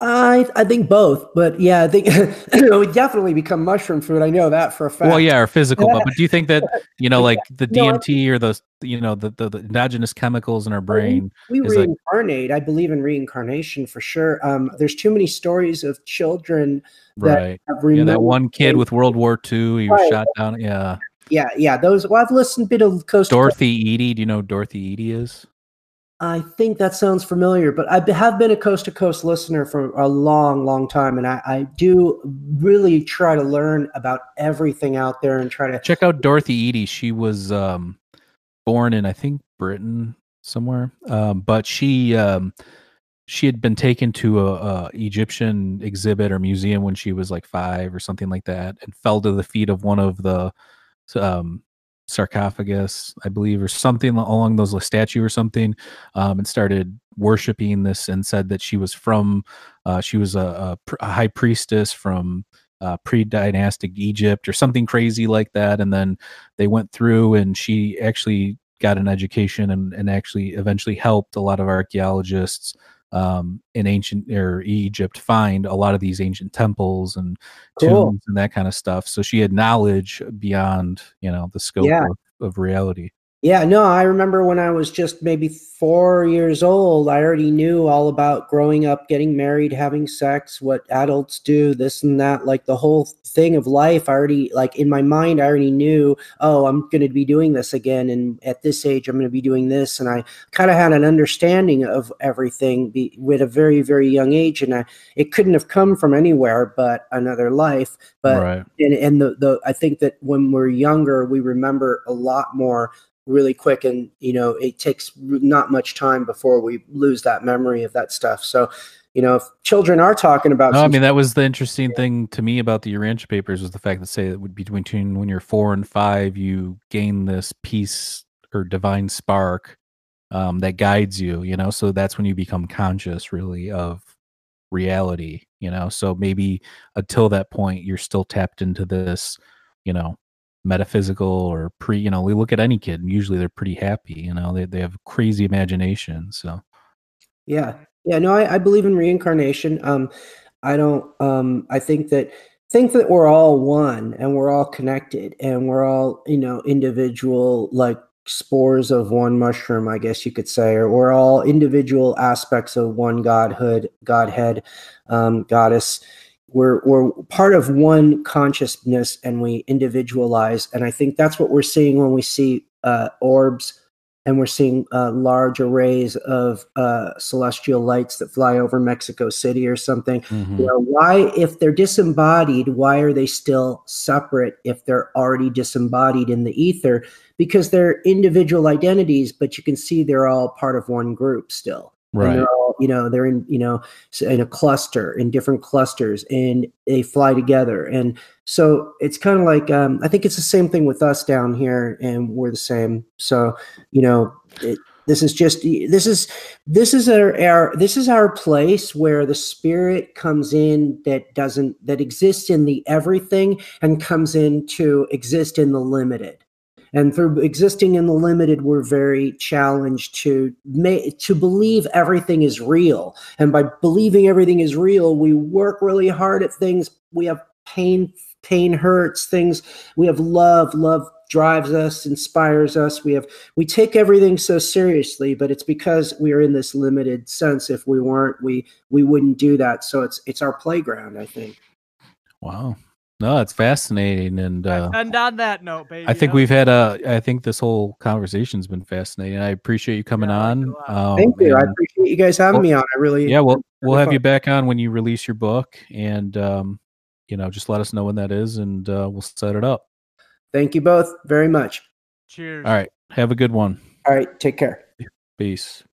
C: I I think both, but yeah, I think <laughs> we definitely become mushroom food. I know that for a fact.
B: Well, yeah, or physical, but, but do you think that <laughs> you know, like the DMT no, or the you know the, the, the endogenous chemicals in our brain?
C: We, we reincarnate. Like, I believe in reincarnation for sure. Um, there's too many stories of children that
B: right. yeah, that one kid with World War II, he right. was shot down. Yeah,
C: yeah, yeah. Those. Well, I've listened a bit of Coast.
B: Dorothy Eady. Do you know Dorothy Eady is?
C: I think that sounds familiar, but I have been a coast to coast listener for a long, long time, and I, I, do really try to learn about everything out there and try to
B: check out Dorothy Eady. She was um, born in, I think, Britain somewhere, um, but she um, she had been taken to a, a, Egyptian exhibit or museum when she was like five or something like that, and fell to the feet of one of the um, sarcophagus, I believe, or something along those, a statue or something, um, and started worshiping this and said that she was from, uh, she was a, a, a, high priestess from uh, pre-dynastic Egypt or something crazy like that. And then they went through, and she actually got an education and, and actually eventually helped a lot of archaeologists um, in ancient or Egypt find a lot of these ancient temples and cool. tombs and that kind of stuff. So she had knowledge beyond, you know, the scope yeah. of, of reality.
C: Yeah, no, I remember when I was just maybe four years old, I already knew all about growing up, getting married, having sex, what adults do, this and that, like the whole thing of life. I already, like in my mind, I already knew, oh, I'm going to be doing this again. And at this age, I'm going to be doing this. And I kind of had an understanding of everything be, with a very, very young age. And I, it couldn't have come from anywhere but another life. But, right. and, and the, the, I think that when we're younger, we remember a lot more really quick and you know it takes not much time before we lose that memory of that stuff so you know if children are talking about
B: no, i mean that was the interesting yeah. thing to me about the urantia papers was the fact that say that would be between when you're four and five you gain this peace or divine spark um, that guides you you know so that's when you become conscious really of reality you know so maybe until that point you're still tapped into this you know metaphysical or pre you know we look at any kid and usually they're pretty happy you know they, they have crazy imagination so.
C: Yeah. Yeah no I, I believe in reincarnation um i don't um i think that think that we're all one and we're all connected and we're all you know individual like spores of one mushroom i guess you could say or we're all individual aspects of one godhood godhead um goddess we're we're part of one consciousness and we individualize and i think that's what we're seeing when we see uh, orbs and we're seeing uh, large arrays of uh, celestial lights that fly over Mexico City or something.
B: Mhm.
C: You know, why, if they're disembodied, why are they still separate if they're already disembodied in the ether? Because they're individual identities, but you can see they're all part of one group still.
B: Right.
C: they're all, you know, they're in, you know, in a cluster, in different clusters, and they fly together. And so it's kind of like, um, I think it's the same thing with us down here, and we're the same. So, you know, it, this is just this is this is our, our this is our place where the spirit comes in that doesn't that exists in the everything and comes in to exist in the limited and through existing in the limited we're very challenged to make to believe everything is real. And by believing everything is real we work really hard at things. We have pain pain hurts things. We have love. Love drives us inspires us. We have we take everything so seriously but it's because we are in this limited sense. If we weren't we we wouldn't do that. So it's it's our playground i think.
B: Wow. No, it's fascinating, and uh,
A: and on that note, baby.
B: I think we've had a. I think this whole conversation's been fascinating. I appreciate you coming
A: Yeah, I like it
B: on. Um,
C: thank you i appreciate you guys having
B: well,
C: me on i really
B: yeah, we'll we'll
C: really
B: have you back on when you release your book, and um, you know, just let us know when that is, and uh, we'll set it up.
C: thank you both very much
A: Cheers.
B: All right. Have a good one.
C: all right take care
B: Peace.